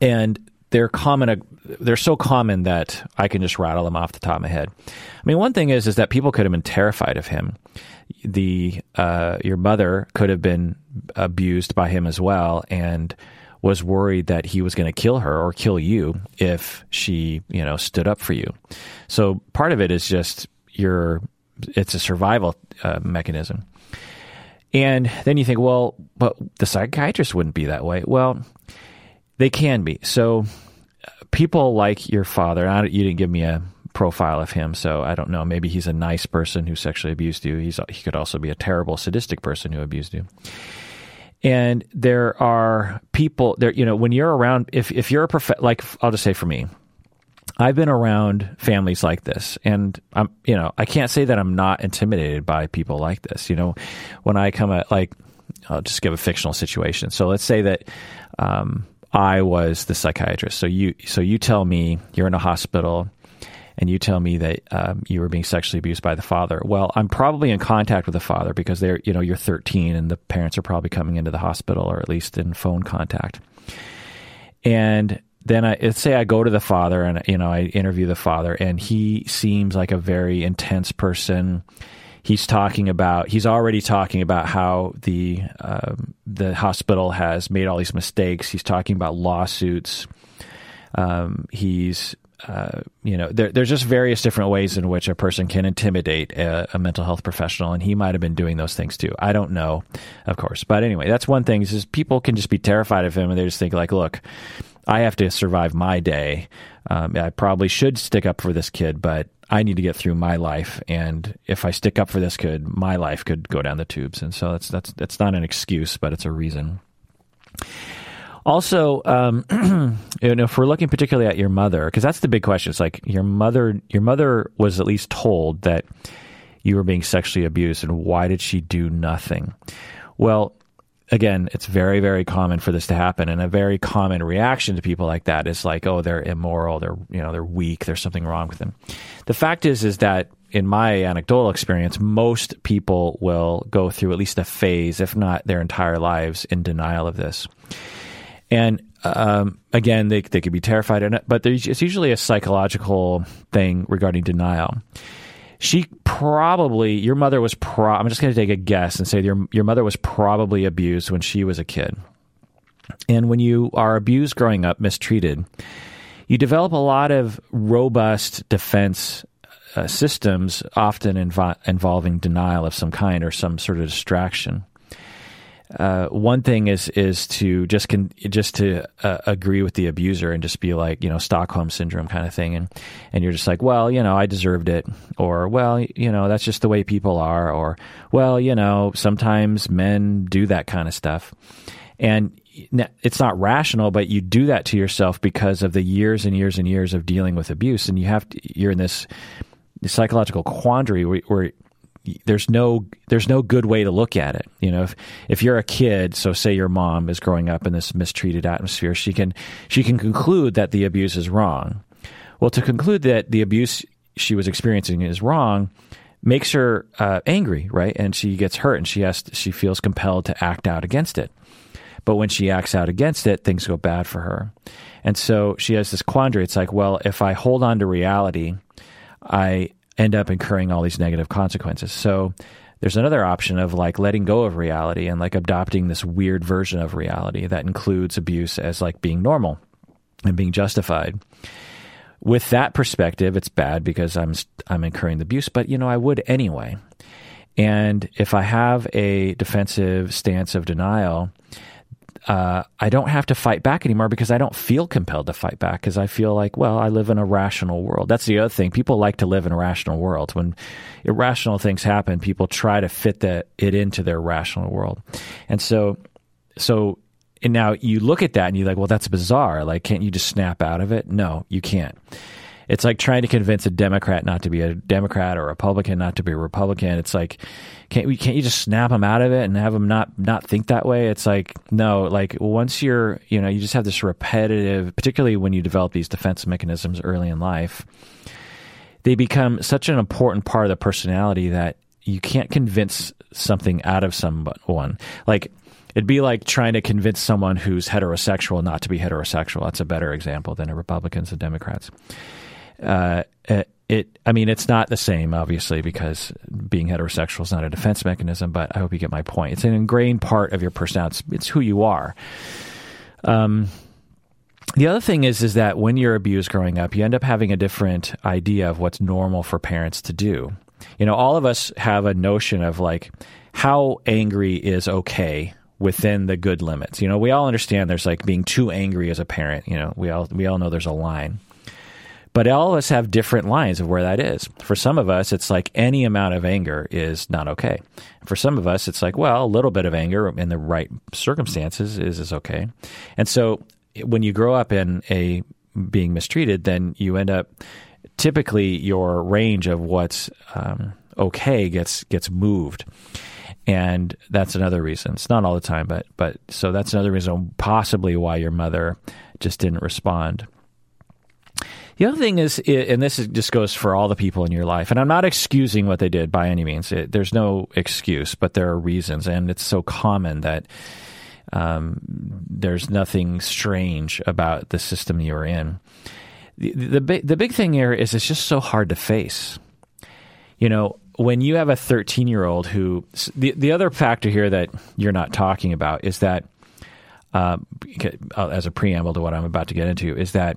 and they're common. They're so common that I can just rattle them off the top of my head. I mean, one thing is is that people could have been terrified of him. The uh, your mother could have been abused by him as well, and was worried that he was going to kill her or kill you if she, you know, stood up for you. So part of it is just your it's a survival uh, mechanism. And then you think, well, but the psychiatrist wouldn't be that way. Well, they can be. So people like your father, you didn't give me a profile of him, so I don't know. Maybe he's a nice person who sexually abused you. He's he could also be a terrible sadistic person who abused you. And there are people there. You know, when you're around, if if you're a prof, like I'll just say for me, I've been around families like this, and I'm, you know, I can't say that I'm not intimidated by people like this. You know, when I come at like, I'll just give a fictional situation. So let's say that um, I was the psychiatrist. So you, so you tell me you're in a hospital, and you tell me that um, you were being sexually abused by the father. Well, I'm probably in contact with the father because they're, you know, you're 13, and the parents are probably coming into the hospital or at least in phone contact, and then I let's say I go to the father and you know I interview the father and he seems like a very intense person. He's talking about he's already talking about how the um, the hospital has made all these mistakes. He's talking about lawsuits. Um, he's uh, you know, there, there's just various different ways in which a person can intimidate a, a, mental health professional, and he might have been doing those things too. I don't know, of course, but anyway, that's one thing. Is people can just be terrified of him, and they just think like, look, I have to survive my day. Um, I probably should stick up for this kid, but I need to get through my life. And if I stick up for this kid, my life could go down the tubes. And so that's that's that's not an excuse, but it's a reason. Also, um, if we're looking particularly at your mother, because that's the big question. It's like your mother. Your mother was at least told that you were being sexually abused, and why did she do nothing? Well, again, it's very, very common for this to happen, and a very common reaction to people like that is like, "Oh, they're immoral. They're you know they're weak. There's something wrong with them." The fact is, is that in my anecdotal experience, most people will go through at least a phase, if not their entire lives, in denial of this. And um, again, they they could be terrified, but it's usually a psychological thing regarding denial she probably your mother was pro I'm just going to take a guess and say your your mother was probably abused when she was a kid. And when you are abused growing up, mistreated, you develop a lot of robust defense uh, systems, often invo- involving denial of some kind or some sort of distraction. Uh, one thing is is to just con- just to uh, agree with the abuser and just be like you know Stockholm syndrome kind of thing, and and you're just like, well, you know, I deserved it, or well, you know, that's just the way people are, or well, you know, sometimes men do that kind of stuff, and it's not rational, but you do that to yourself because of the years and years and years of dealing with abuse, and you have to, you're in this, this psychological quandary where, where there's no there's no good way to look at it. You know, if if you're a kid, so say your mom is growing up in this mistreated atmosphere, she can she can conclude that the abuse is wrong. Well, to conclude that the abuse she was experiencing is wrong makes her uh, angry, right? And she gets hurt, and she has to, she feels compelled to act out against it. But when she acts out against it, things go bad for her. And so she has this quandary. It's like, well, if I hold on to reality, I end up incurring all these negative consequences. So there's another option of like letting go of reality and like adopting this weird version of reality that includes abuse as like being normal and being justified. With that perspective, it's bad because I'm I'm incurring the abuse, but you know I would anyway. And if I have a defensive stance of denial, uh, I don't have to fight back anymore because I don't feel compelled to fight back because I feel like, well, I live in a rational world. That's the other thing. People like to live in a rational world. When irrational things happen, people try to fit it into their rational world. And so, so and now you look at that and you're like, well, that's bizarre. Like, can't you just snap out of it? No, you can't. It's like trying to convince a Democrat not to be a Democrat or a Republican not to be a Republican. It's like can't we can't you just snap them out of it and have them not not think that way? It's like no, like once you're you know you just have this repetitive, particularly when you develop these defense mechanisms early in life, they become such an important part of the personality that you can't convince something out of someone. Like it'd be like trying to convince someone who's heterosexual not to be heterosexual. That's a better example than a Republicans and Democrats uh, it, I mean, it's not the same, obviously, because being heterosexual is not a defense mechanism. But I hope you get my point. It's an ingrained part of your personality. It's, it's who you are. Um, the other thing is, is that when you're abused growing up, you end up having a different idea of what's normal for parents to do. You know, all of us have a notion of like how angry is okay within the good limits. You know, we all understand there's like being too angry as a parent. You know, we all we all know there's a line. But all of us have different lines of where that is. For some of us, it's like any amount of anger is not okay. For some of us, it's like, well, a little bit of anger in the right circumstances is, is okay. And so when you grow up in a being mistreated, then you end up typically your range of what's um, okay gets gets moved and that's another reason. It's not all the time, but but so that's another reason possibly why your mother just didn't respond. The other thing is, and this just goes for all the people in your life, and I'm not excusing what they did by any means. It, there's no excuse, but there are reasons, and it's so common that um, there's nothing strange about the system you're in. The, the, the, big thing here is it's just so hard to face. You know, when you have a 13 year old who, the, the other factor here that you're not talking about is that, uh, as a preamble to what I'm about to get into, is that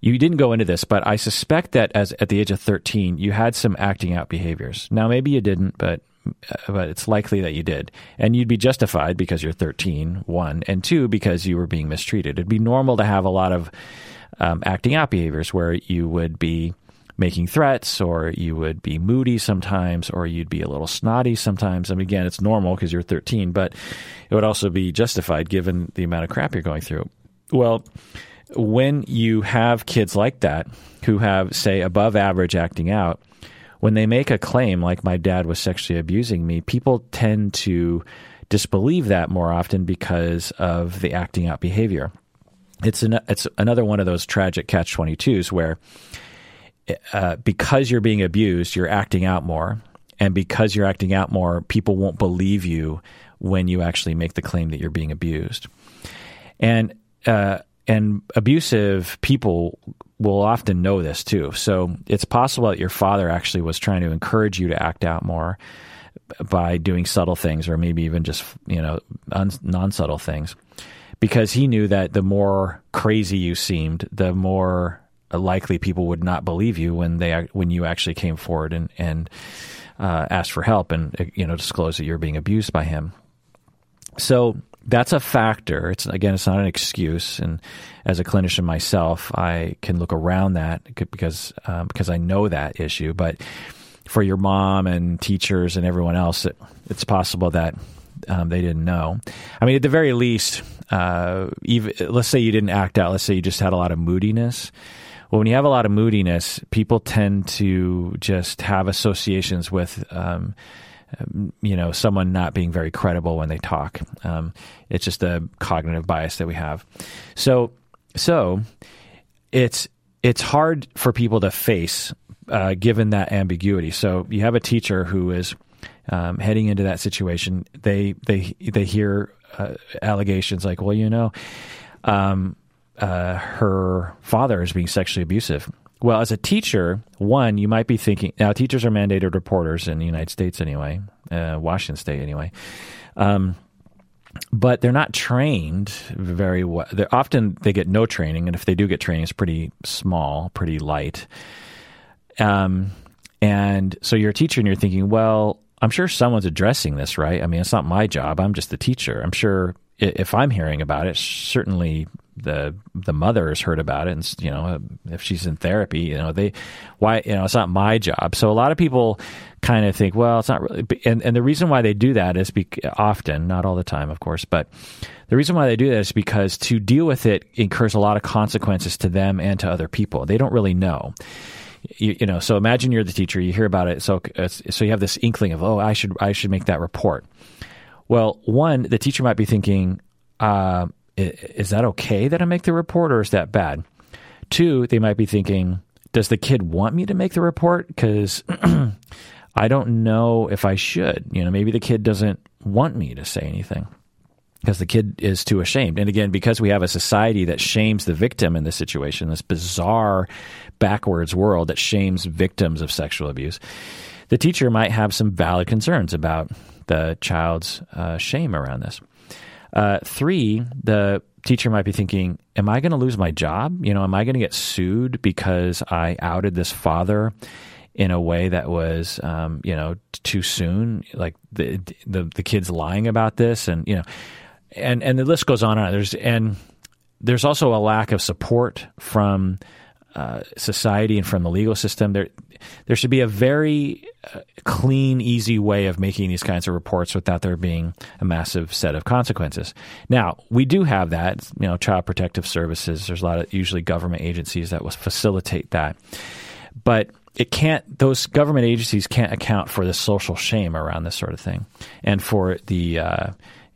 you didn't go into this, but I suspect that as at the age of 13, you had some acting out behaviors. Now, maybe you didn't, but uh, but it's likely that you did. And you'd be justified because you're 13, one, and two, because you were being mistreated. It'd be normal to have a lot of um, acting out behaviors where you would be making threats or you would be moody sometimes or you'd be a little snotty sometimes. I mean, again, it's normal because you're 13, but it would also be justified given the amount of crap you're going through. Well, when you have kids like that who have, say, above average acting out, when they make a claim like my dad was sexually abusing me, people tend to disbelieve that more often because of the acting out behavior. It's an, it's another one of those tragic catch 22s where uh, because you're being abused, you're acting out more. And because you're acting out more, people won't believe you when you actually make the claim that you're being abused. And uh, and abusive people will often know this too. So it's possible that your father actually was trying to encourage you to act out more by doing subtle things or maybe even just, you know, un- non subtle things because he knew that the more crazy you seemed, the more likely people would not believe you when they when you actually came forward and and uh, asked for help and you know disclosed that you're being abused by him. So that's a factor. It's again, it's not an excuse. And as a clinician myself, I can look around that because um, because I know that issue. But for your mom and teachers and everyone else, it, it's possible that um, they didn't know. I mean, at the very least, uh, even let's say you didn't act out. Let's say you just had a lot of moodiness. Well, when you have a lot of moodiness, people tend to just have associations with. Um, you know, someone not being very credible when they talk. Um, it's just a cognitive bias that we have. So, so it's it's hard for people to face uh, given that ambiguity. So you have a teacher who is um, heading into that situation. They they they hear uh, allegations like, well, you know, um, uh, her father is being sexually abusive. Well, as a teacher, one, you might be thinking now teachers are mandated reporters in the United States anyway, uh, Washington State anyway. Um, but they're not trained very well. They're, often they get no training, and if they do get training, it's pretty small, pretty light. Um, and so you're a teacher, and you're thinking, well, I'm sure someone's addressing this, right? I mean, it's not my job. I'm just the teacher. I'm sure if I'm hearing about it, certainly the the mother has heard about it, and you know if she's in therapy, you know they why you know it's not my job. So a lot of people kind of think, well, it's not really, and and the reason why they do that is because often, not all the time, of course, but the reason why they do that is because to deal with it incurs a lot of consequences to them and to other people. They don't really know. You, you, know so imagine you're the teacher you hear about it so so you have this inkling of oh i should i should make that report well one the teacher might be thinking uh, is that okay that I make the report or is that bad? Two, they might be thinking, does the kid want me to make the report? Because I don't know if I should. You know, maybe the kid doesn't want me to say anything because the kid is too ashamed. And again, because we have a society that shames the victim in this situation, this bizarre, backwards world that shames victims of sexual abuse, the teacher might have some valid concerns about the child's uh, shame around this. Uh, three, the teacher might be thinking, Am I going to lose my job? You know, am I going to get sued because I outed this father in a way that was, um, you know, too soon? Like the, the, the kid's lying about this, and, you know, and, and the list goes on and on. There's, and there's also a lack of support from uh, society and from the legal system. There, there should be a very uh, clean, easy way of making these kinds of reports without there being a massive set of consequences. Now, we do have that. You know, Child Protective Services. There's a lot of usually government agencies that will facilitate that, but it can't. Those government agencies can't account for the social shame around this sort of thing, and for the uh,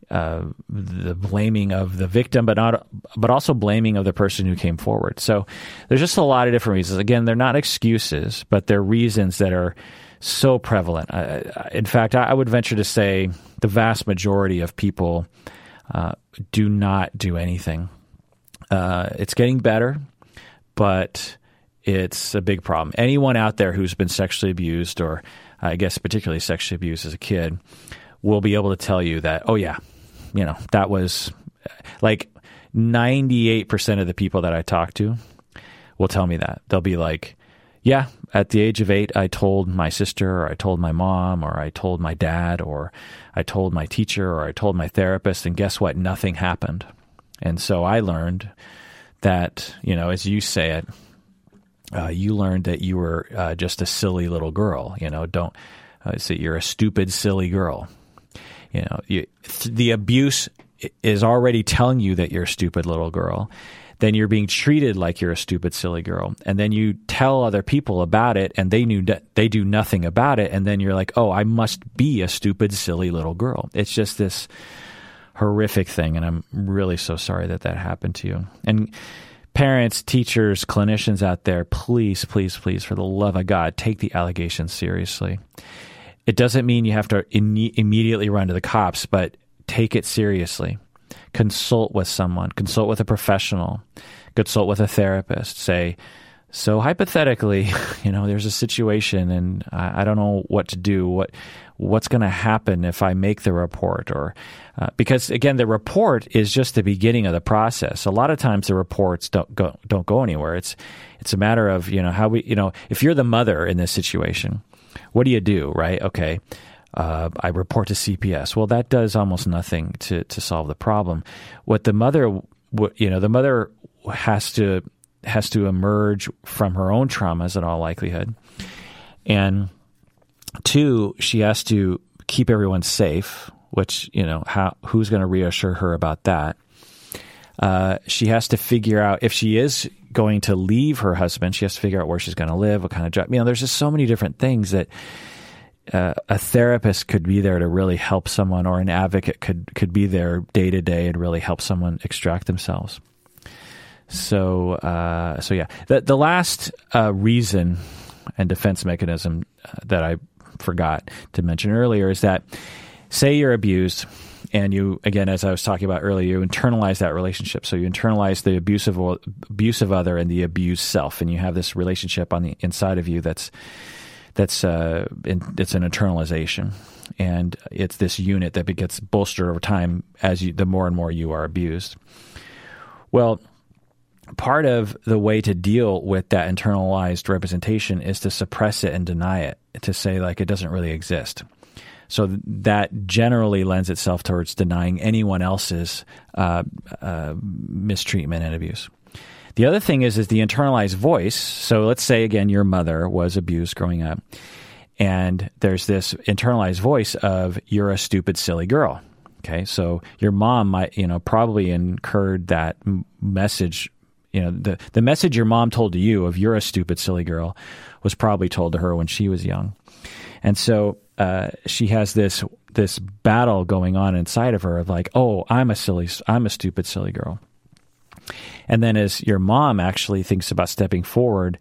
the blaming of the victim, but not, but also blaming of the person who came forward. So there's just a lot of different reasons. Again, they're not excuses, but they're reasons that are so prevalent. Uh, in fact, I, would venture to say the vast majority of people uh, do not do anything. Uh, it's getting better, but it's a big problem. Anyone out there who's been sexually abused, or I guess particularly sexually abused as a kid, will be able to tell you that, oh, yeah, you know, that was like 98% of the people that I talk to will tell me that. They'll be like, yeah, at the age of eight, I told my sister, or I told my mom, or I told my dad, or I told my teacher, or I told my therapist, and guess what? Nothing happened. And so I learned that, you know, as you say it, uh, you learned that you were uh, just a silly little girl. You know, don't uh, say you're a stupid, silly girl you know, you, the abuse is already telling you that you're a stupid little girl. Then you're being treated like you're a stupid, silly girl, and then you tell other people about it, and they knew they do nothing about it, and then you're like, oh, I must be a stupid, silly little girl. It's just this horrific thing, and I'm really so sorry that that happened to you. And parents, teachers, clinicians out there, please, please, please, for the love of God, take the allegations seriously. It doesn't mean you have to in- immediately run to the cops, but take it seriously. Consult with someone, consult with a professional, consult with a therapist. Say, so hypothetically, you know, there's a situation and I, I don't know what to do. What what's going to happen if I make the report or uh, because again, the report is just the beginning of the process. A lot of times the reports don't go don't go anywhere. It's it's a matter of you know how we you know if you're the mother in this situation, what do you do, right? Okay. uh, I report to CPS. Well, that does almost nothing to to solve the problem. What the mother, you know, the mother has to has to emerge from her own traumas in all likelihood, and two, she has to keep everyone safe. Which you know, how who's going to reassure her about that? Uh, she has to figure out if she is going to leave her husband. She has to figure out where she's going to live, what kind of job. You know, there's just so many different things that uh, a therapist could be there to really help someone, or an advocate could could be there day to day and really help someone extract themselves. So, uh, so yeah, the the last uh, reason and defense mechanism uh, that I forgot to mention earlier is that say you're abused and you again as i was talking about earlier you internalize that relationship so you internalize the abusive abusive other and the abused self and you have this relationship on the inside of you that's that's uh, in, it's an internalization, and it's this unit that gets bolstered over time as you, the more and more you are abused. Well, part of the way to deal with that internalized representation is to suppress it and deny it, to say like it doesn't really exist. So that generally lends itself towards denying anyone else's uh, uh, mistreatment and abuse. The other thing is is the internalized voice. So let's say again your mother was abused growing up and there's this internalized voice of you're a stupid silly girl. Okay? So your mom might, you know, probably incurred that message you know the the message your mom told to you of you're a stupid silly girl was probably told to her when she was young and so uh, she has this this battle going on inside of her of like oh i'm a silly i'm a stupid silly girl and then as your mom actually thinks about stepping forward,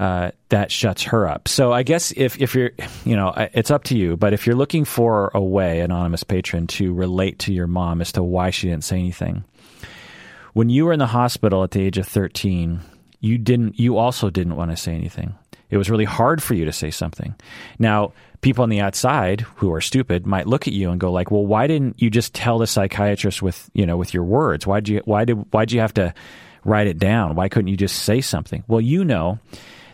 uh, that shuts her up. So I guess if, if you're, you know, it's up to you, but if you're looking for a way, anonymous patron, to relate to your mom as to why she didn't say anything, when you were in the hospital at the age of 13, you didn't, you also didn't want to say anything. It was really hard for you to say something. Now, people on the outside who are stupid might look at you and go like, "Well, why didn't you just tell the psychiatrist with, you know, with your words? Why'd you why did why'd you have to write it down? Why couldn't you just say something?" Well, you know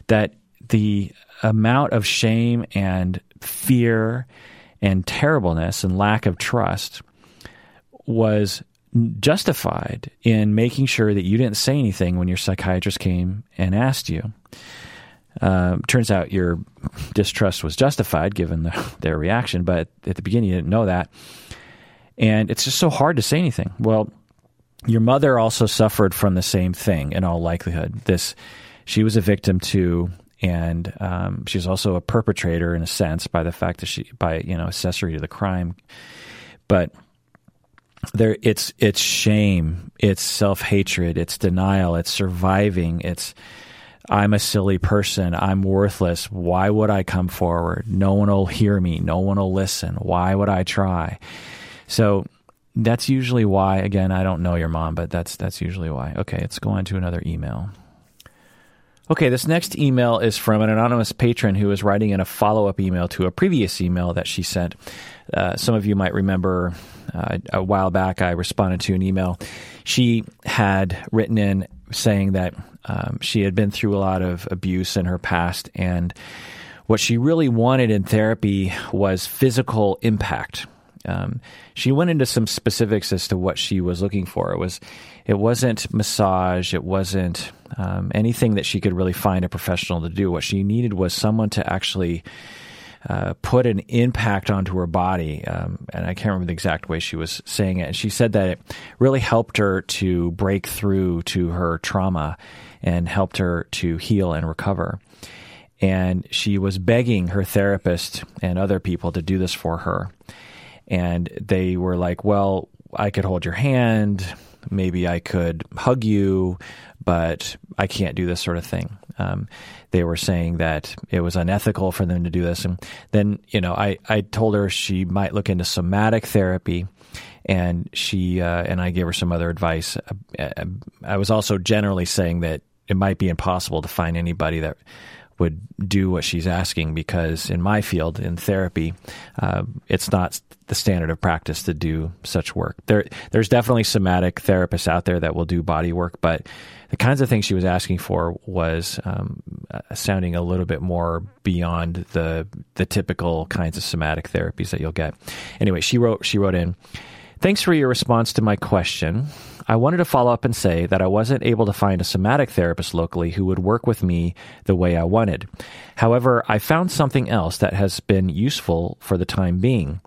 that the amount of shame and fear and terribleness and lack of trust was justified in making sure that you didn't say anything when your psychiatrist came and asked you. Uh, turns out your distrust was justified given the, their reaction, but at the beginning you didn't know that. And it's just so hard to say anything. Well, your mother also suffered from the same thing in all likelihood. This, she was a victim too, and um, she's also a perpetrator in a sense by the fact that she, by you know, accessory to the crime. But there, it's it's shame, it's self hatred, it's denial, it's surviving, it's I'm a silly person. I'm worthless. Why would I come forward? No one will hear me. No one will listen. Why would I try? So that's usually why. Again, I don't know your mom, but that's that's usually why. Okay, let's go on to another email. Okay, this next email is from an anonymous patron who is writing in a follow up email to a previous email that she sent. Uh, some of you might remember uh, a while back I responded to an email. She had written in saying that um, she had been through a lot of abuse in her past, and what she really wanted in therapy was physical impact. Um, she went into some specifics as to what she was looking for. It was, it wasn't massage. It wasn't um, anything that she could really find a professional to do. What she needed was someone to actually uh, put an impact onto her body. Um, and I can't remember the exact way she was saying it. And she said that it really helped her to break through to her trauma and helped her to heal and recover. And she was begging her therapist and other people to do this for her. And they were like, well, I could hold your hand. Maybe I could hug you, but I can't do this sort of thing. Um, they were saying that it was unethical for them to do this. And then, you know, I, I told her she might look into somatic therapy and she uh, and I gave her some other advice. Uh, I was also generally saying that it might be impossible to find anybody that would do what she's asking because in my field in therapy, uh, it's not the standard of practice to do such work. There, there's definitely somatic therapists out there that will do body work, but the kinds of things she was asking for was um, uh, sounding a little bit more beyond the the typical kinds of somatic therapies that you'll get. Anyway, she wrote she wrote in. Thanks for your response to my question. I wanted to follow up and say that I wasn't able to find a somatic therapist locally who would work with me the way I wanted. However, I found something else that has been useful for the time being.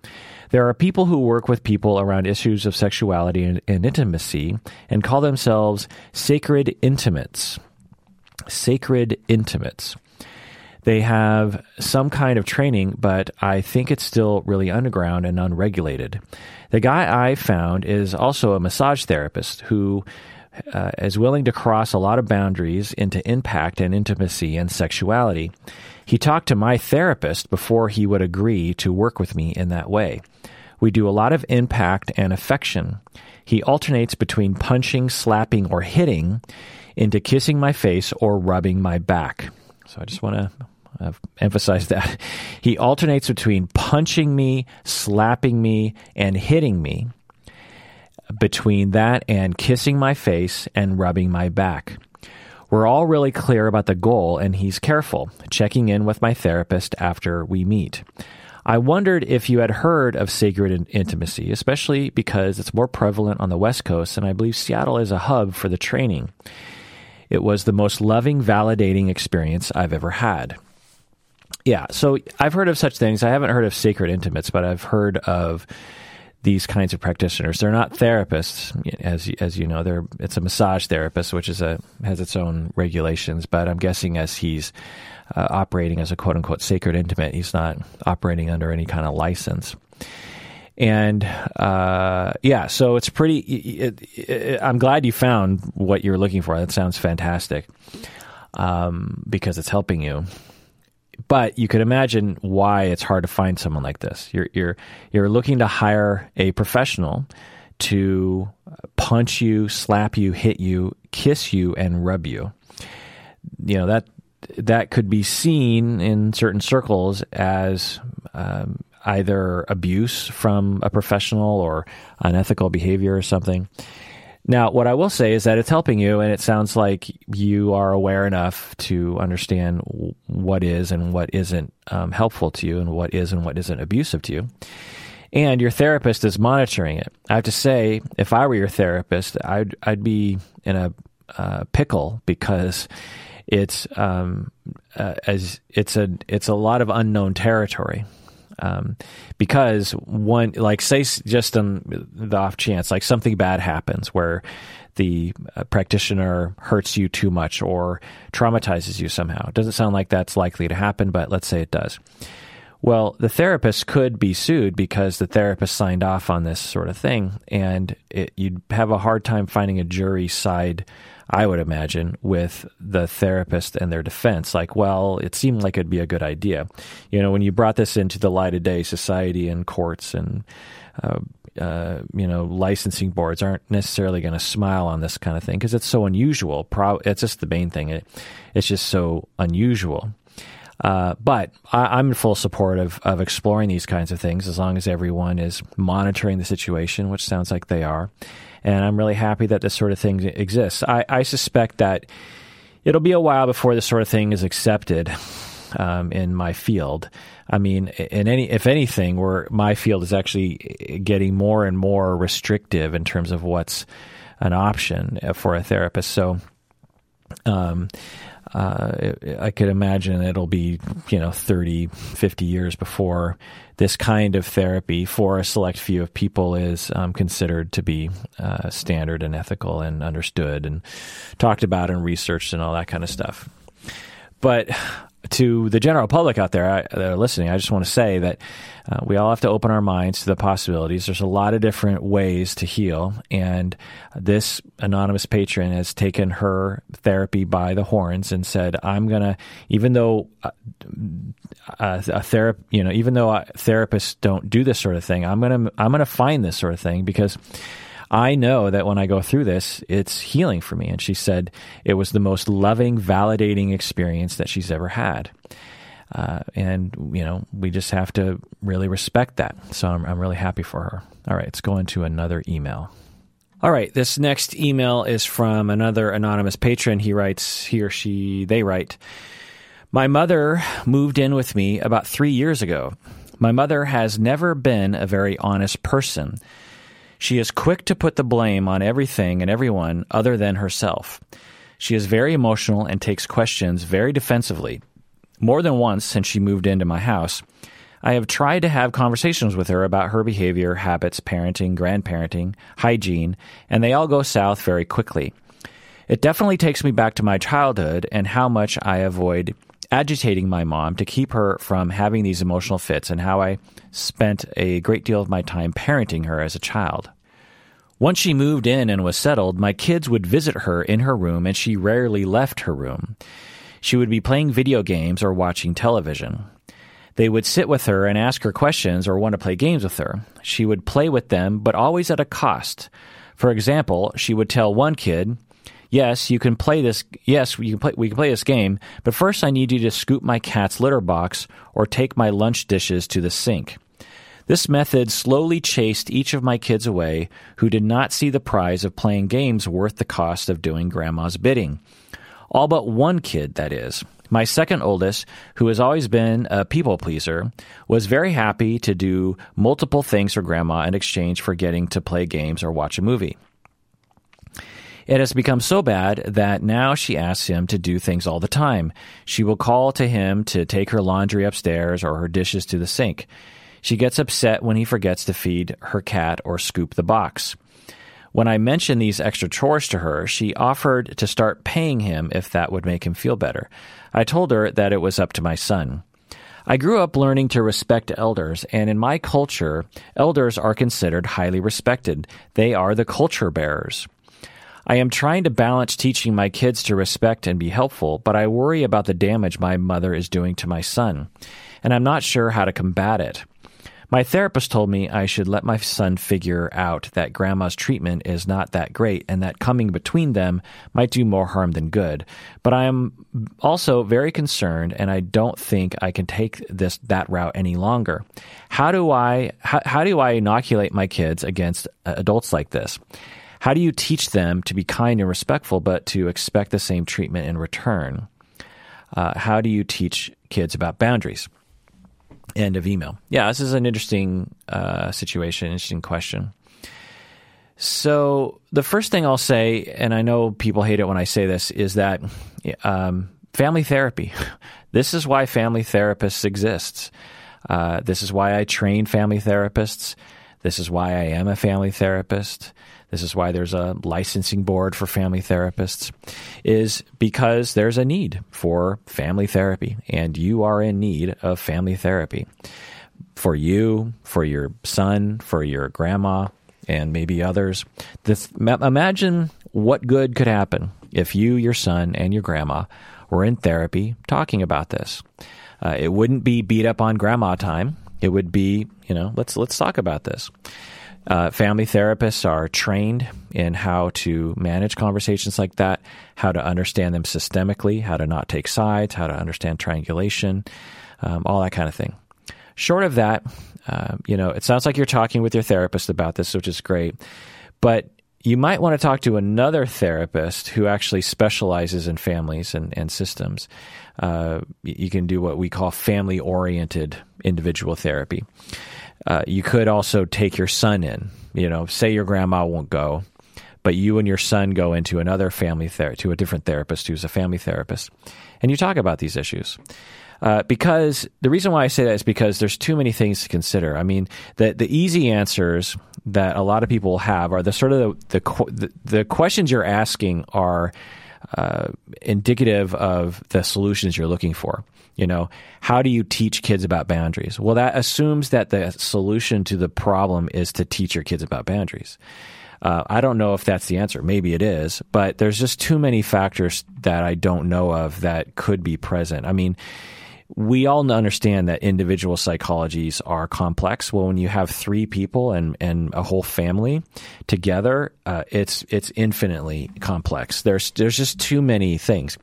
There are people who work with people around issues of sexuality and, and intimacy and call themselves sacred intimates. Sacred intimates. They have some kind of training, but I think it's still really underground and unregulated. The guy I found is also a massage therapist who uh, is willing to cross a lot of boundaries into impact and intimacy and sexuality. He talked to my therapist before he would agree to work with me in that way. We do a lot of impact and affection. He alternates between punching, slapping, or hitting into kissing my face or rubbing my back. So I just want to uh, emphasized that. He alternates between punching me, slapping me, and hitting me, between that and kissing my face and rubbing my back. We're all really clear about the goal, and he's careful, checking in with my therapist after we meet. I wondered if you had heard of sacred intimacy, especially because it's more prevalent on the West Coast, and I believe Seattle is a hub for the training. It was the most loving, validating experience I've ever had. Yeah, so I've heard of such things. I haven't heard of sacred intimates, but I've heard of these kinds of practitioners. They're not therapists, as as you know. They're it's a massage therapist, which is a has its own regulations. But I'm guessing as he's uh, operating as a quote unquote sacred intimate. He's not operating under any kind of license. And uh, yeah, so it's pretty. It, it, I'm glad you found what you're looking for. That sounds fantastic um, because it's helping you. But you could imagine why it's hard to find someone like this. You're you're you're looking to hire a professional to punch you, slap you, hit you, kiss you, and rub you. You know that that could be seen in certain circles as um, either abuse from a professional or unethical behavior or something. Now, what I will say is that it's helping you, and it sounds like you are aware enough to understand what is and what isn't um, helpful to you, and what is and what isn't abusive to you. And your therapist is monitoring it. I have to say, if I were your therapist, I'd I'd be in a uh, pickle because it's um, uh, as it's a it's a lot of unknown territory. Um, because one like say just on the off chance like something bad happens where the uh, practitioner hurts you too much or traumatizes you somehow. It doesn't sound like that's likely to happen, but let's say it does. Well, the therapist could be sued because the therapist signed off on this sort of thing, and it, you'd have a hard time finding a jury side I would imagine, with the therapist and their defense. Like, well, it seemed like it'd be a good idea. You know, when you brought this into the light of day, society and courts and, uh, uh, you know, licensing boards aren't necessarily going to smile on this kind of thing because it's so unusual. Pro- it's just the main thing. It, it's just so unusual. Uh, but I, am in full support of, of exploring these kinds of things as long as everyone is monitoring the situation, which sounds like they are and I'm really happy that this sort of thing exists. I, I suspect that it'll be a while before this sort of thing is accepted um, in my field. I mean, in any if anything, where my field is actually getting more and more restrictive in terms of what's an option for a therapist. So, um, uh, I could imagine it'll be, you know, 30, 50 years before this kind of therapy for a select few of people is um, considered to be uh, standard and ethical and understood and talked about and researched and all that kind of stuff. But to the general public out there that are listening, I just want to say that uh, we all have to open our minds to the possibilities. There's a lot of different ways to heal, and this anonymous patron has taken her therapy by the horns and said, "I'm gonna, even though uh, uh a therap, you know, even though therapists don't do this sort of thing, I'm gonna, I'm gonna find this sort of thing because." I know that when I go through this, it's healing for me. And she said it was the most loving, validating experience that she's ever had. Uh, and, you know, we just have to really respect that. So I'm, I'm really happy for her. All right, let's go into another email. All right, this next email is from another anonymous patron. He writes, he or she, they write, My mother moved in with me about three years ago. My mother has never been a very honest person. She is quick to put the blame on everything and everyone other than herself. She is very emotional and takes questions very defensively. More than once since she moved into my house, I have tried to have conversations with her about her behavior, habits, parenting, grandparenting, hygiene, and they all go south very quickly. It definitely takes me back to my childhood and how much I avoid agitating my mom to keep her from having these emotional fits and how I spent a great deal of my time parenting her as a child. Once she moved in and was settled, my kids would visit her in her room and she rarely left her room. She would be playing video games or watching television. They would sit with her and ask her questions or want to play games with her. She would play with them, but always at a cost. For example, she would tell one kid, yes, you can play this. Yes, you can play, we can play this game, but first I need you to scoop my cat's litter box or take my lunch dishes to the sink. This method slowly chased each of my kids away who did not see the prize of playing games worth the cost of doing grandma's bidding. All but one kid, that is. My second oldest, who has always been a people pleaser, was very happy to do multiple things for grandma in exchange for getting to play games or watch a movie. It has become so bad that now she asks him to do things all the time. She will call to him to take her laundry upstairs or her dishes to the sink. She gets upset when he forgets to feed her cat or scoop the box. When I mentioned these extra chores to her, she offered to start paying him if that would make him feel better. I told her that it was up to my son. I grew up learning to respect elders, and in my culture, elders are considered highly respected. They are the culture bearers. I am trying to balance teaching my kids to respect and be helpful, but I worry about the damage my mother is doing to my son, and I'm not sure how to combat it. My therapist told me I should let my son figure out that grandma's treatment is not that great and that coming between them might do more harm than good. But I am also very concerned and I don't think I can take this that route any longer. How do I how, how do I inoculate my kids against adults like this? How do you teach them to be kind and respectful, but to expect the same treatment in return? Uh, how do you teach kids about boundaries? End of email. Yeah, this is an interesting uh, situation, interesting question. So, the first thing I'll say, and I know people hate it when I say this, is that um, family therapy. This is why family therapists exist. Uh, this is why I train family therapists. This is why I am a family therapist. This is why there's a licensing board for family therapists, is because there's a need for family therapy, and you are in need of family therapy for you, for your son, for your grandma, and maybe others. This, imagine what good could happen if you, your son, and your grandma were in therapy talking about this. Uh, it wouldn't be beat up on grandma time. It would be, you know, let's let's talk about this. Uh, family therapists are trained in how to manage conversations like that, how to understand them systemically, how to not take sides, how to understand triangulation, um, all that kind of thing. Short of that, uh, you know, it sounds like you're talking with your therapist about this, which is great, but you might want to talk to another therapist who actually specializes in families and, and systems. Uh, you can do what we call family oriented individual therapy. Uh, you could also take your son in. You know, say your grandma won't go, but you and your son go into another family ther- to a different therapist who's a family therapist, and you talk about these issues. Uh, because the reason why I say that is because there's too many things to consider. I mean, the the easy answers that a lot of people have are the sort of the the, the questions you're asking are uh, indicative of the solutions you're looking for. You know, how do you teach kids about boundaries? Well, that assumes that the solution to the problem is to teach your kids about boundaries. Uh, I don't know if that's the answer. Maybe it is, but there's just too many factors that I don't know of that could be present. I mean, we all understand that individual psychologies are complex. Well, when you have three people and, and a whole family together, uh, it's it's infinitely complex. There's there's just too many things.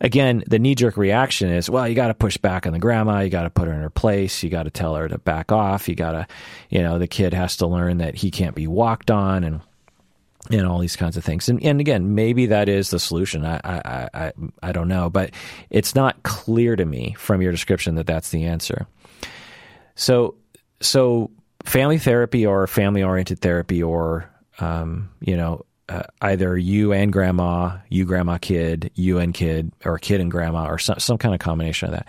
Again, the knee jerk reaction is, well, you got to push back on the grandma. You got to put her in her place. You got to tell her to back off. You got to, you know, the kid has to learn that he can't be walked on and and all these kinds of things. And, and again, maybe that is the solution. I, I, I, I don't know, but it's not clear to me from your description that that's the answer. So, so family therapy or family oriented therapy or, um, you know, uh, either you and grandma, you grandma kid, you and kid, or kid and grandma, or some, some kind of combination of that.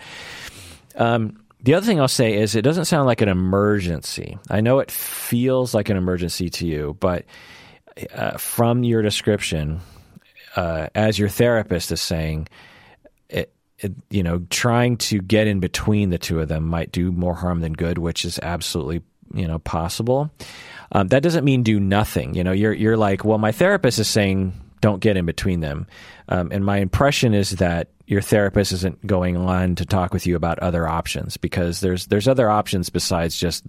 Um, the other thing I'll say is it doesn't sound like an emergency. I know it feels like an emergency to you, but uh, from your description, uh, as your therapist is saying, it, it, you know, trying to get in between the two of them might do more harm than good, which is absolutely you know possible. Um, that doesn't mean do nothing. You know, you're you're like, well, my therapist is saying don't get in between them, um, and my impression is that your therapist isn't going on to talk with you about other options because there's there's other options besides just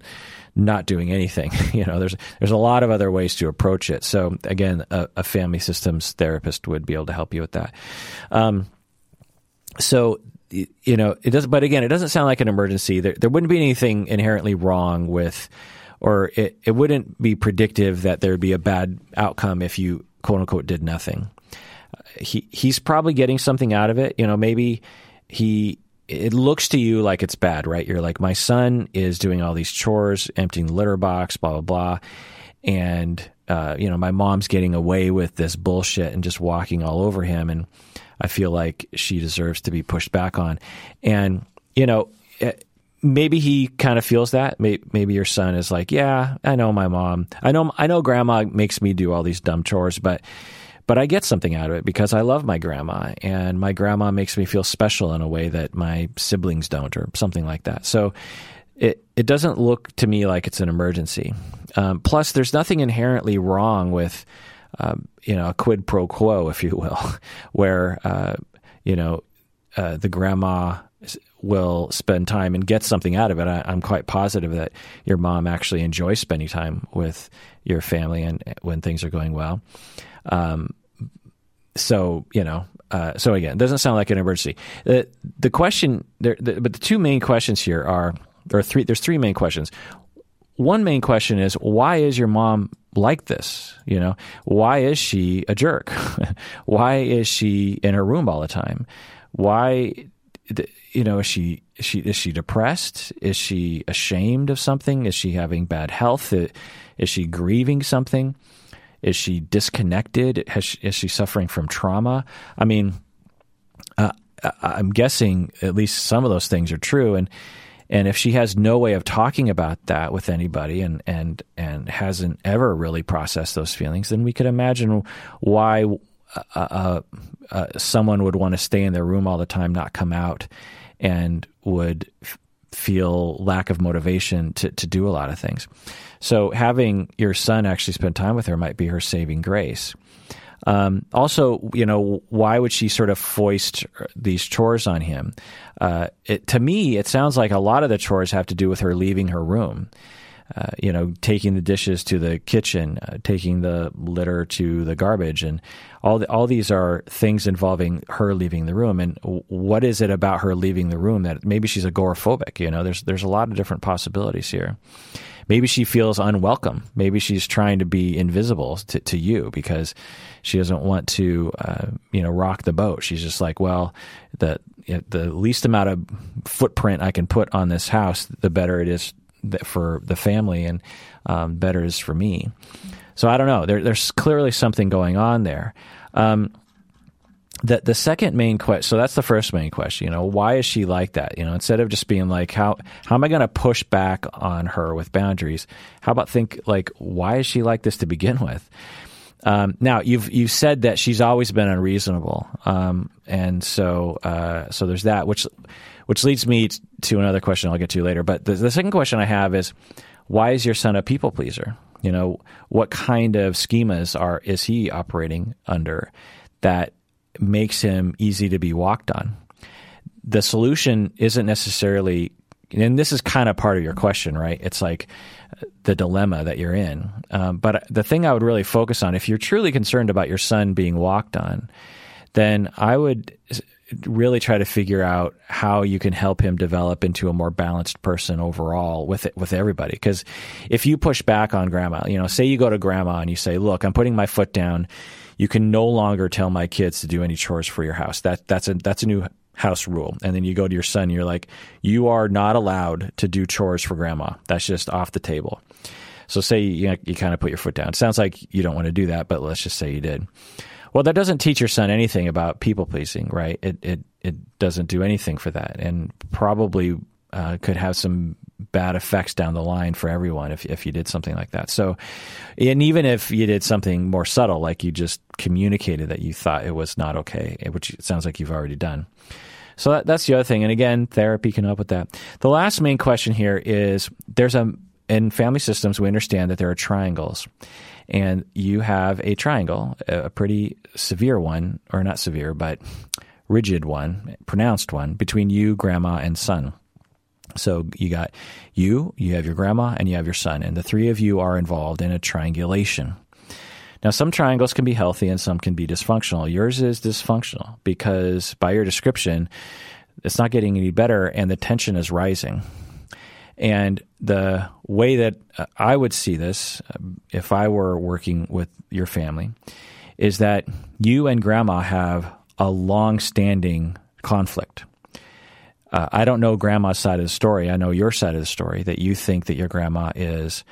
not doing anything. you know, there's there's a lot of other ways to approach it. So again, a, a family systems therapist would be able to help you with that. Um, so you know, it doesn't. But again, it doesn't sound like an emergency. There, there wouldn't be anything inherently wrong with, or it, it wouldn't be predictive that there would be a bad outcome if you quote unquote did nothing. he he's probably getting something out of it. You know, maybe he it looks to you like it's bad, right? You're like, my son is doing all these chores, emptying the litter box, blah blah blah, and uh, you know, my mom's getting away with this bullshit and just walking all over him, and I feel like she deserves to be pushed back on, and you know. Eh, maybe he kind of feels that. Maybe your son is like, "Yeah, I know my mom. I know I know grandma makes me do all these dumb chores, but but I get something out of it because I love my grandma and my grandma makes me feel special in a way that my siblings don't or something like that. So it, it doesn't look to me like it's an emergency. Um, plus, there's nothing inherently wrong with, um, you know, a quid pro quo, if you will, where, uh, you know, uh, the grandma will spend time and get something out of it. I, am quite positive that your mom actually enjoys spending time with your family and when things are going well. Um, so you know, uh, so again, it doesn't sound like an emergency. The the question, there, the, but the two main questions here are, or three. There's three main questions. One main question is why is your mom like this? You know, why is she a jerk? why is she in her room all the time? Why, you know, is she she is she depressed? Is she ashamed of something? Is she having bad health? Is she grieving something? Is she disconnected? Has she, is she suffering from trauma? I mean, uh, I'm guessing at least some of those things are true, and and if she has no way of talking about that with anybody, and and and hasn't ever really processed those feelings, then we could imagine why uh, uh, uh, someone would want to stay in their room all the time, not come out, and would feel lack of motivation to to do a lot of things. So having your son actually spend time with her might be her saving grace. Um, also, you know, why would she sort of foist these chores on him? Uh, it, to me, it sounds like a lot of the chores have to do with her leaving her room. Uh, you know, taking the dishes to the kitchen, uh, taking the litter to the garbage, and all the, all these are things involving her leaving the room. And what is it about her leaving the room that maybe she's agoraphobic? You know, there's there's a lot of different possibilities here maybe she feels unwelcome. Maybe she's trying to be invisible to, to you because she doesn't want to, uh, you know, rock the boat. She's just like, well, the the least amount of footprint I can put on this house, the better it is for the family, and um, better it is for me. So I don't know. There, there's clearly something going on there. Um, the the second main question so that's the first main question you know why is she like that? You know instead of just being like how how am i going to push back on her with boundaries? How about think like why is she like this to begin with? Um, now you've you've said that she's always been unreasonable um, and so uh, so there's that which which leads me to another question I'll get to later but the, the second question I have is why is your son a people pleaser you know what kind of schemas are is he operating under that makes him easy to be walked on. the solution isn't necessarily and this is kind of part of your question, right? It's like the dilemma that you're in. Um, but the thing I would really focus on, if you're truly concerned about your son being walked on, then I would really try to figure out how you can help him develop into a more balanced person overall with it, with everybody. Because if you push back on grandma, you know, say you go to grandma and you say, "Look, I'm putting my foot down. You can no longer tell my kids to do any chores for your house. That that's a that's a new house rule. And then you go to your son, you're like, you are not allowed to do chores for grandma. That's just off the table. So say you, you kind of put your foot down. It sounds like you don't want to do that, but let's just say you did. Well, that doesn't teach your son anything about people pleasing, right? It it it doesn't do anything for that, and probably uh, could have some bad effects down the line for everyone if if you did something like that. So, and even if you did something more subtle, like you just communicated that you thought it was not okay, which it sounds like you've already done. So that, that's the other thing. And again, therapy can help with that. The last main question here is there's a, in family systems, we understand that there are triangles. And you have a triangle, a pretty severe one, or not severe, but rigid one, pronounced one, between you, grandma, and son. So you got you, you have your grandma, and you have your son, and the three of you are involved in a triangulation. Now, some triangles can be healthy and some can be dysfunctional. Yours is dysfunctional because, by your description, it's not getting any better and the tension is rising. And the way that uh, I would see this, uh, if I were working with your family, is that you and grandma have a long standing conflict. Uh, I don't know grandma's side of the story. I know your side of the story that you think that your grandma is,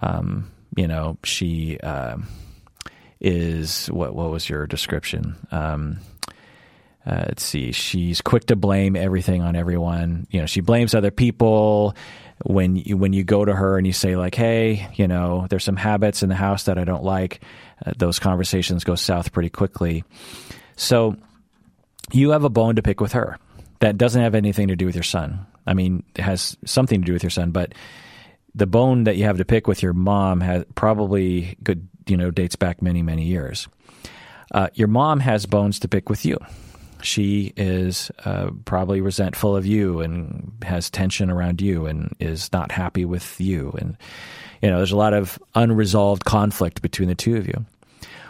um, you know, she. Uh, is what what was your description? Um, uh, let's see. She's quick to blame everything on everyone. You know, she blames other people. When you, when you go to her and you say like, "Hey, you know, there's some habits in the house that I don't like," uh, those conversations go south pretty quickly. So you have a bone to pick with her. That doesn't have anything to do with your son. I mean, it has something to do with your son, but the bone that you have to pick with your mom has probably good you know dates back many many years. Uh, your mom has bones to pick with you. She is uh, probably resentful of you and has tension around you and is not happy with you. And you know, there's a lot of unresolved conflict between the two of you.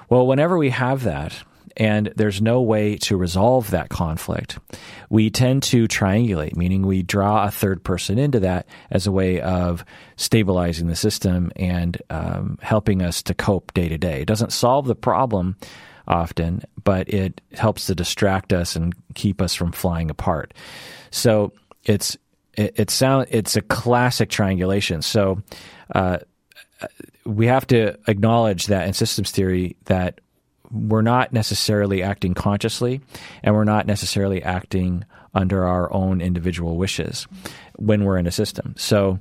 Well, whenever we have that, and there's no way to resolve that conflict, we tend to triangulate, meaning we draw a third person into that as a way of stabilizing the system and um, helping us to cope day to day. It doesn't solve the problem often, but it helps to distract us and keep us from flying apart. So it's it, it sound it's a classic triangulation. So uh, we have to acknowledge that in systems theory that we're not necessarily acting consciously and we're not necessarily acting under our own individual wishes when we're in a system. So,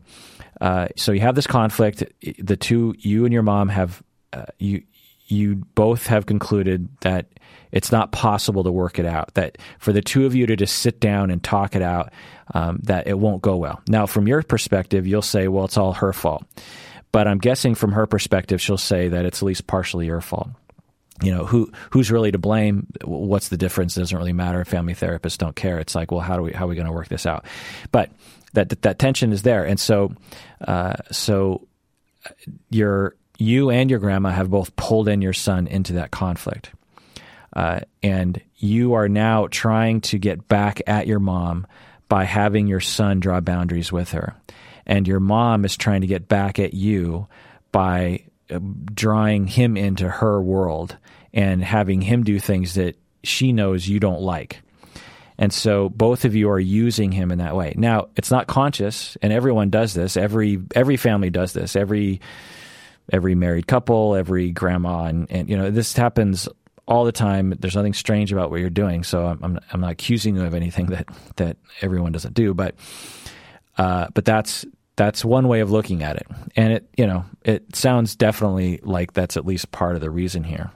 uh, so you have this conflict. The two, you and your mom have, uh, you, you both have concluded that it's not possible to work it out. That for the two of you to just sit down and talk it out, um, that it won't go well. Now, from your perspective, you'll say, "Well, it's all her fault," but I'm guessing from her perspective, she'll say that it's at least partially your fault. You know who who's really to blame? What's the difference? It doesn't really matter. Family therapists don't care. It's like well how do we how are we going to work this out? But that, that, that tension is there. And so uh, so your you and your grandma have both pulled in your son into that conflict uh, and you are now trying to get back at your mom by having your son draw boundaries with her and your mom is trying to get back at you by uh, drawing him into her world and having him do things that she knows you don't like. And so both of you are using him in that way. Now, it's not conscious and everyone does this. Every every family does this. Every every married couple, every grandma and, and you know, this happens all the time. There's nothing strange about what you're doing. So I'm I'm not accusing you of anything that that everyone doesn't do, but uh, but that's that's one way of looking at it. And it, you know, it sounds definitely like that's at least part of the reason here.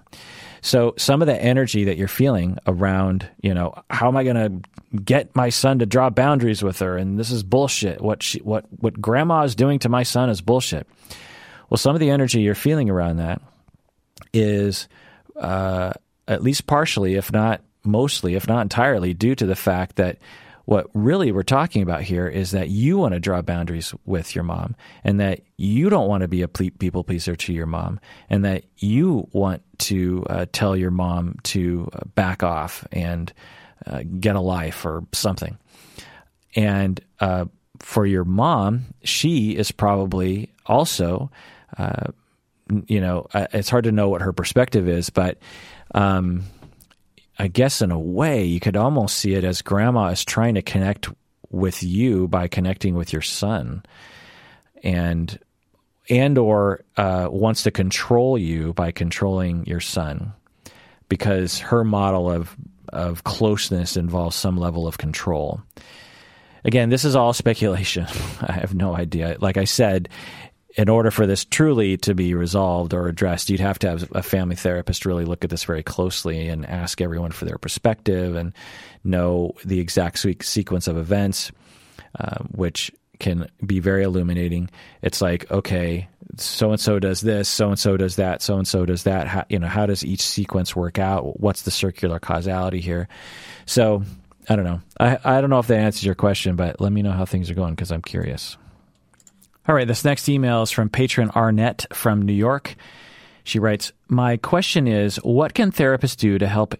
So some of the energy that you're feeling around, you know, how am I going to get my son to draw boundaries with her? And this is bullshit. What she, what, what grandma is doing to my son is bullshit. Well, some of the energy you're feeling around that is, uh, at least partially, if not mostly, if not entirely, due to the fact that what really we're talking about here is that you want to draw boundaries with your mom and that you don't want to be a people pleaser to your mom and that you want to uh, tell your mom to uh, back off and uh, get a life or something. And uh, for your mom, she is probably also, uh, you know, it's hard to know what her perspective is, but um, I guess in a way, you could almost see it as grandma is trying to connect with you by connecting with your son, and and or uh, wants to control you by controlling your son, because her model of of closeness involves some level of control. Again, this is all speculation. I have no idea. Like I said, in order for this truly to be resolved or addressed, you'd have to have a family therapist really look at this very closely and ask everyone for their perspective and know the exact sequence of events, uh, which can be very illuminating. It's like, okay, so and so does this, so and so does that, so and so does that. How, you know, how does each sequence work out? What's the circular causality here? So, I don't know. I, I don't know if that answers your question, but let me know how things are going because I'm curious. All right, this next email is from patron Arnett from New York. She writes, My question is what can therapists do to help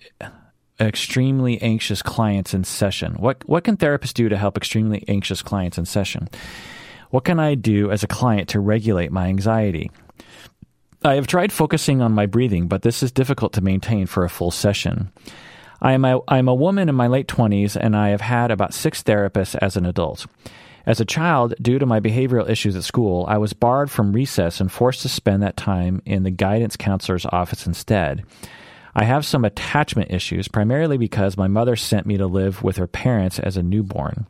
extremely anxious clients in session? What, what can therapists do to help extremely anxious clients in session? What can I do as a client to regulate my anxiety? I have tried focusing on my breathing, but this is difficult to maintain for a full session. I am a, I am a woman in my late 20s, and I have had about six therapists as an adult. As a child, due to my behavioral issues at school, I was barred from recess and forced to spend that time in the guidance counselor's office instead. I have some attachment issues, primarily because my mother sent me to live with her parents as a newborn.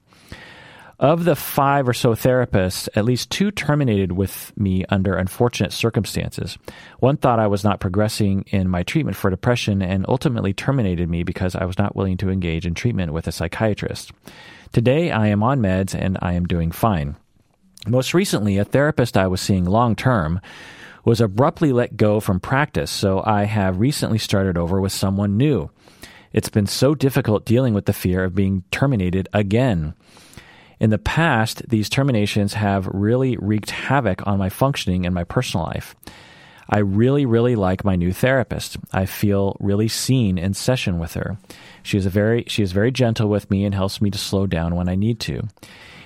Of the five or so therapists, at least two terminated with me under unfortunate circumstances. One thought I was not progressing in my treatment for depression and ultimately terminated me because I was not willing to engage in treatment with a psychiatrist. Today, I am on meds and I am doing fine. Most recently, a therapist I was seeing long term was abruptly let go from practice, so I have recently started over with someone new. It's been so difficult dealing with the fear of being terminated again. In the past, these terminations have really wreaked havoc on my functioning and my personal life. I really, really like my new therapist. I feel really seen in session with her. She is very she is very gentle with me and helps me to slow down when I need to.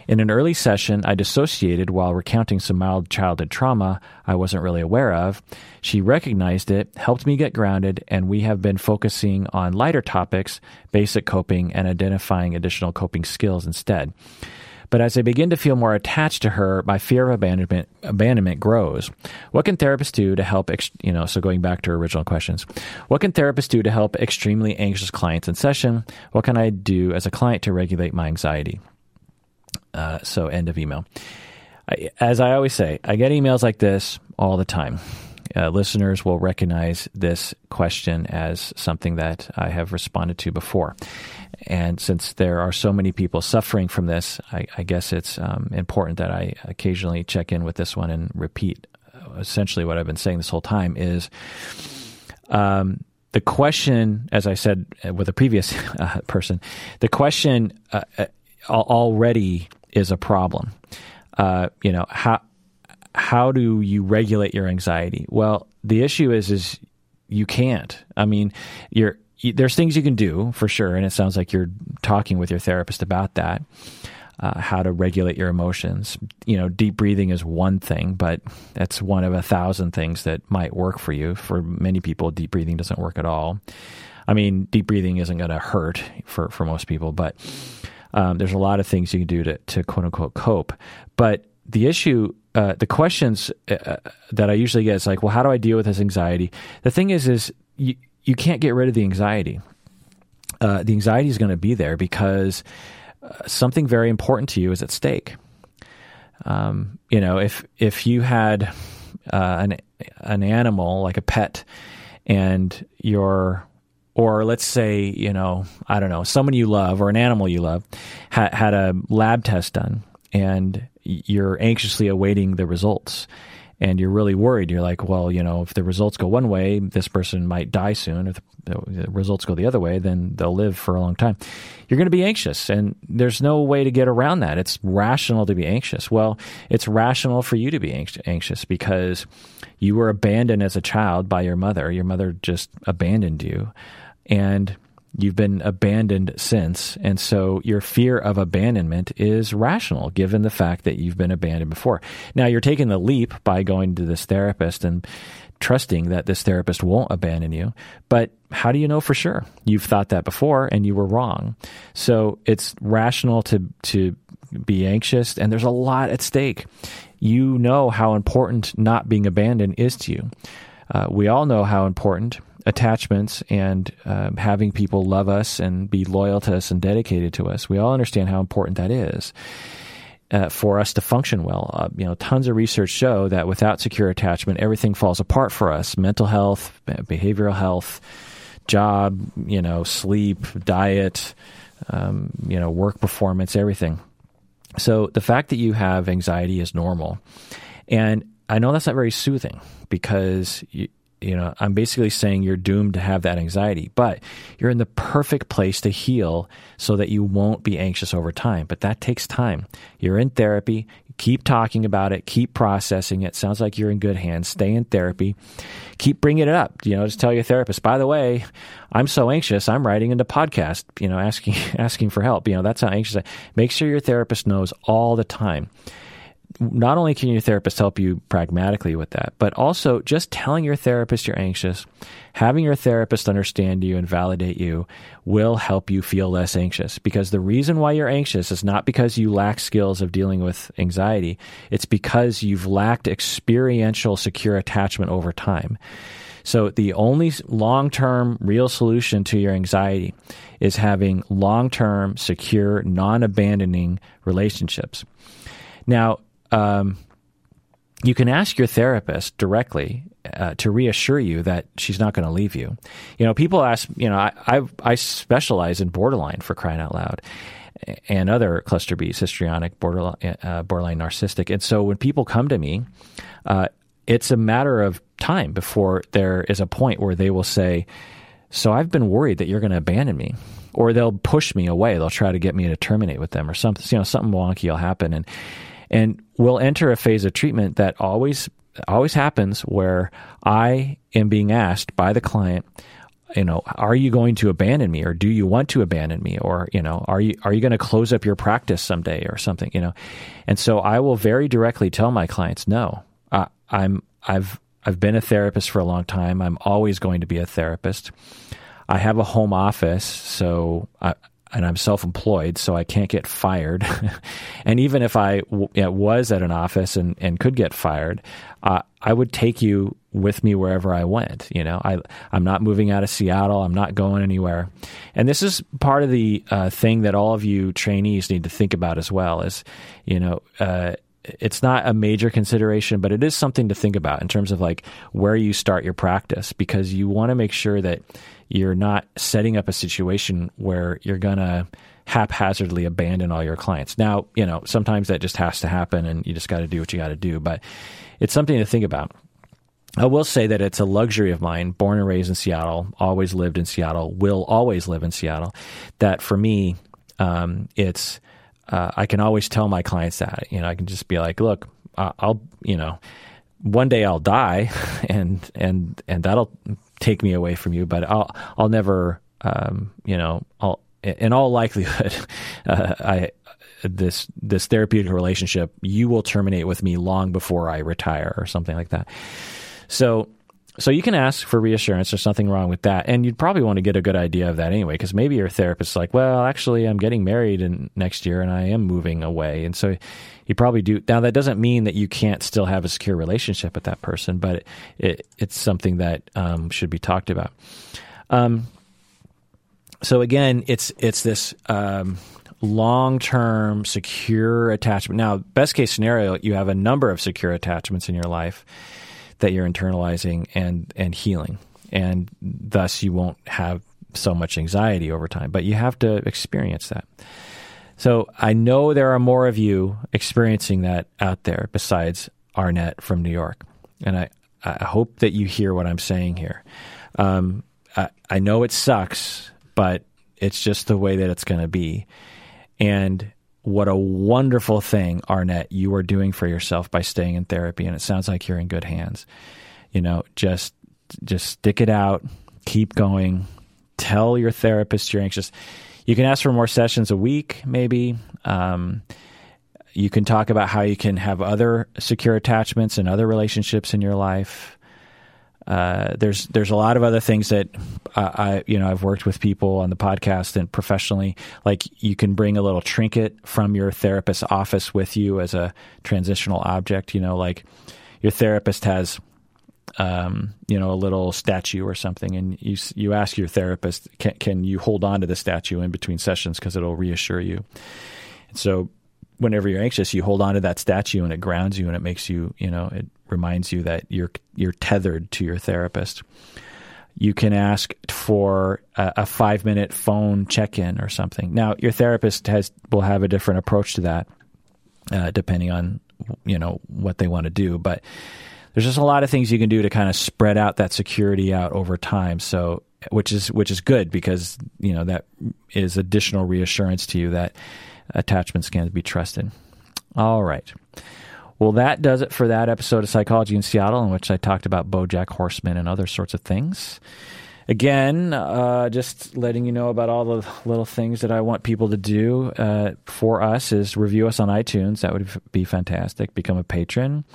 In an early session, I dissociated while recounting some mild childhood trauma I wasn't really aware of. She recognized it, helped me get grounded, and we have been focusing on lighter topics, basic coping, and identifying additional coping skills instead. But as I begin to feel more attached to her, my fear of abandonment abandonment grows. What can therapists do to help? Ex- you know, so going back to original questions, what can therapists do to help extremely anxious clients in session? What can I do as a client to regulate my anxiety? Uh, so end of email. I, as I always say, I get emails like this all the time. Uh, listeners will recognize this question as something that I have responded to before. And since there are so many people suffering from this, I, I guess it's um, important that I occasionally check in with this one and repeat uh, essentially what I've been saying this whole time is um, the question, as I said uh, with a previous uh, person, the question uh, uh already is a problem. Uh, you know how how do you regulate your anxiety? Well, the issue is is you can't. I mean, you're there's things you can do for sure, and it sounds like you're talking with your therapist about that. Uh, how to regulate your emotions. You know, deep breathing is one thing, but that's one of a thousand things that might work for you. For many people, deep breathing doesn't work at all. I mean, deep breathing isn't going to hurt for, for most people, but um, there's a lot of things you can do to, to quote unquote cope. But the issue, uh, the questions uh, uh, that I usually get is like, well, how do I deal with this anxiety? The thing is, is you, you can't get rid of the anxiety. Uh, the anxiety is going to be there because uh, something very important to you is at stake. Um, you know, if if you had uh, an an animal like a pet, and your or let's say you know I don't know someone you love or an animal you love ha- had a lab test done, and you're anxiously awaiting the results, and you're really worried. You're like, well, you know, if the results go one way, this person might die soon. If the results go the other way, then they'll live for a long time. You're going to be anxious, and there's no way to get around that. It's rational to be anxious. Well, it's rational for you to be anxious because you were abandoned as a child by your mother. Your mother just abandoned you, and You've been abandoned since. And so your fear of abandonment is rational given the fact that you've been abandoned before. Now you're taking the leap by going to this therapist and trusting that this therapist won't abandon you. But how do you know for sure? You've thought that before and you were wrong. So it's rational to, to be anxious and there's a lot at stake. You know how important not being abandoned is to you. Uh, we all know how important attachments and um, having people love us and be loyal to us and dedicated to us. We all understand how important that is. Uh, for us to function well, uh, you know, tons of research show that without secure attachment, everything falls apart for us: mental health, behavioral health, job, you know, sleep, diet, um, you know, work performance, everything. So the fact that you have anxiety is normal, and I know that's not very soothing because you, you know, I'm basically saying you're doomed to have that anxiety, but you're in the perfect place to heal so that you won't be anxious over time. But that takes time. You're in therapy. Keep talking about it. Keep processing it. Sounds like you're in good hands. Stay in therapy. Keep bringing it up. You know, just tell your therapist, by the way, I'm so anxious. I'm writing into podcast, you know, asking, asking for help. You know, that's how anxious I, make sure your therapist knows all the time not only can your therapist help you pragmatically with that, but also just telling your therapist you're anxious, having your therapist understand you and validate you will help you feel less anxious. Because the reason why you're anxious is not because you lack skills of dealing with anxiety, it's because you've lacked experiential secure attachment over time. So the only long term real solution to your anxiety is having long term, secure, non abandoning relationships. Now, um, you can ask your therapist directly uh, to reassure you that she's not going to leave you. You know, people ask, you know, I, I, I specialize in borderline for crying out loud and other cluster Bs, histrionic, borderline, uh, borderline narcissistic. And so when people come to me, uh, it's a matter of time before there is a point where they will say, So I've been worried that you're going to abandon me. Or they'll push me away. They'll try to get me to terminate with them, or something. You know, something wonky will happen, and and we'll enter a phase of treatment that always always happens where I am being asked by the client, you know, are you going to abandon me or do you want to abandon me or, you know, are you are you going to close up your practice someday or something, you know? And so I will very directly tell my clients, no. I'm I've I've been a therapist for a long time. I'm always going to be a therapist. I have a home office, so I, and I'm self employed, so I can't get fired. and even if I w- was at an office and, and could get fired, uh, I would take you with me wherever I went. You know, I, I'm not moving out of Seattle, I'm not going anywhere. And this is part of the uh, thing that all of you trainees need to think about as well is, you know, uh, it's not a major consideration, but it is something to think about in terms of like where you start your practice because you want to make sure that you're not setting up a situation where you're going to haphazardly abandon all your clients. Now, you know, sometimes that just has to happen and you just got to do what you got to do, but it's something to think about. I will say that it's a luxury of mine, born and raised in Seattle, always lived in Seattle, will always live in Seattle, that for me, um, it's, uh, I can always tell my clients that, you know, I can just be like, look, I'll, you know, one day I'll die and, and, and that'll take me away from you, but I'll I'll never um, you know I'll in all likelihood uh, I this this therapeutic relationship you will terminate with me long before I retire or something like that. So so you can ask for reassurance. There's nothing wrong with that, and you'd probably want to get a good idea of that anyway, because maybe your therapist's like, "Well, actually, I'm getting married in next year, and I am moving away," and so you probably do. Now, that doesn't mean that you can't still have a secure relationship with that person, but it, it, it's something that um, should be talked about. Um, so again, it's it's this um, long term secure attachment. Now, best case scenario, you have a number of secure attachments in your life that you're internalizing and and healing, and thus you won't have so much anxiety over time. But you have to experience that. So I know there are more of you experiencing that out there besides Arnett from New York. And I, I hope that you hear what I'm saying here. Um, I, I know it sucks, but it's just the way that it's going to be. And what a wonderful thing, Arnett, you are doing for yourself by staying in therapy. And it sounds like you're in good hands. You know, just just stick it out, keep going. Tell your therapist you're anxious. You can ask for more sessions a week, maybe. Um, you can talk about how you can have other secure attachments and other relationships in your life. Uh, there's there's a lot of other things that I you know I've worked with people on the podcast and professionally. Like you can bring a little trinket from your therapist's office with you as a transitional object. You know, like your therapist has um, you know, a little statue or something, and you you ask your therapist, can, can you hold on to the statue in between sessions because it'll reassure you. And so, whenever you're anxious, you hold on to that statue, and it grounds you, and it makes you, you know, it reminds you that you're you're tethered to your therapist. You can ask for a, a five minute phone check in or something. Now, your therapist has will have a different approach to that, uh, depending on you know what they want to do, but there's just a lot of things you can do to kind of spread out that security out over time. So, which is which is good because you know that is additional reassurance to you that attachments can be trusted. All right. Well, that does it for that episode of Psychology in Seattle, in which I talked about BoJack Horseman and other sorts of things. Again, uh, just letting you know about all the little things that I want people to do uh, for us is review us on iTunes. That would be fantastic. Become a patron.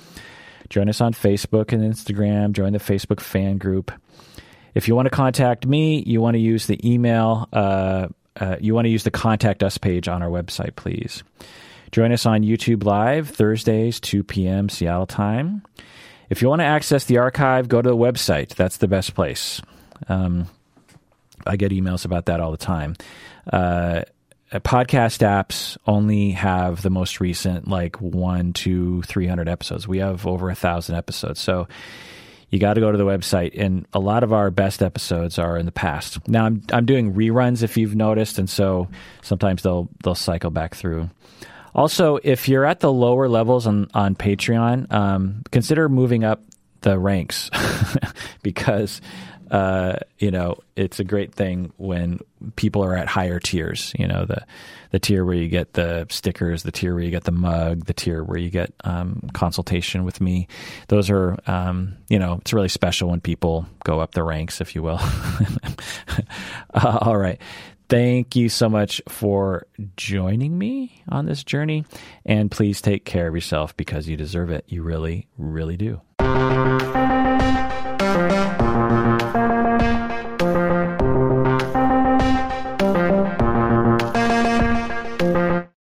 Join us on Facebook and Instagram. Join the Facebook fan group. If you want to contact me, you want to use the email. Uh, uh, you want to use the contact us page on our website, please. Join us on YouTube Live Thursdays, 2 p.m. Seattle time. If you want to access the archive, go to the website. That's the best place. Um, I get emails about that all the time. Uh, podcast apps only have the most recent like one, two, three hundred episodes. We have over a thousand episodes, so you got to go to the website. And a lot of our best episodes are in the past. Now I'm I'm doing reruns if you've noticed, and so sometimes they'll they'll cycle back through. Also, if you're at the lower levels on on Patreon, um, consider moving up the ranks because uh, you know, it's a great thing when people are at higher tiers. You know, the the tier where you get the stickers, the tier where you get the mug, the tier where you get um, consultation with me. Those are, um, you know, it's really special when people go up the ranks, if you will. uh, all right. Thank you so much for joining me on this journey. And please take care of yourself because you deserve it. You really, really do.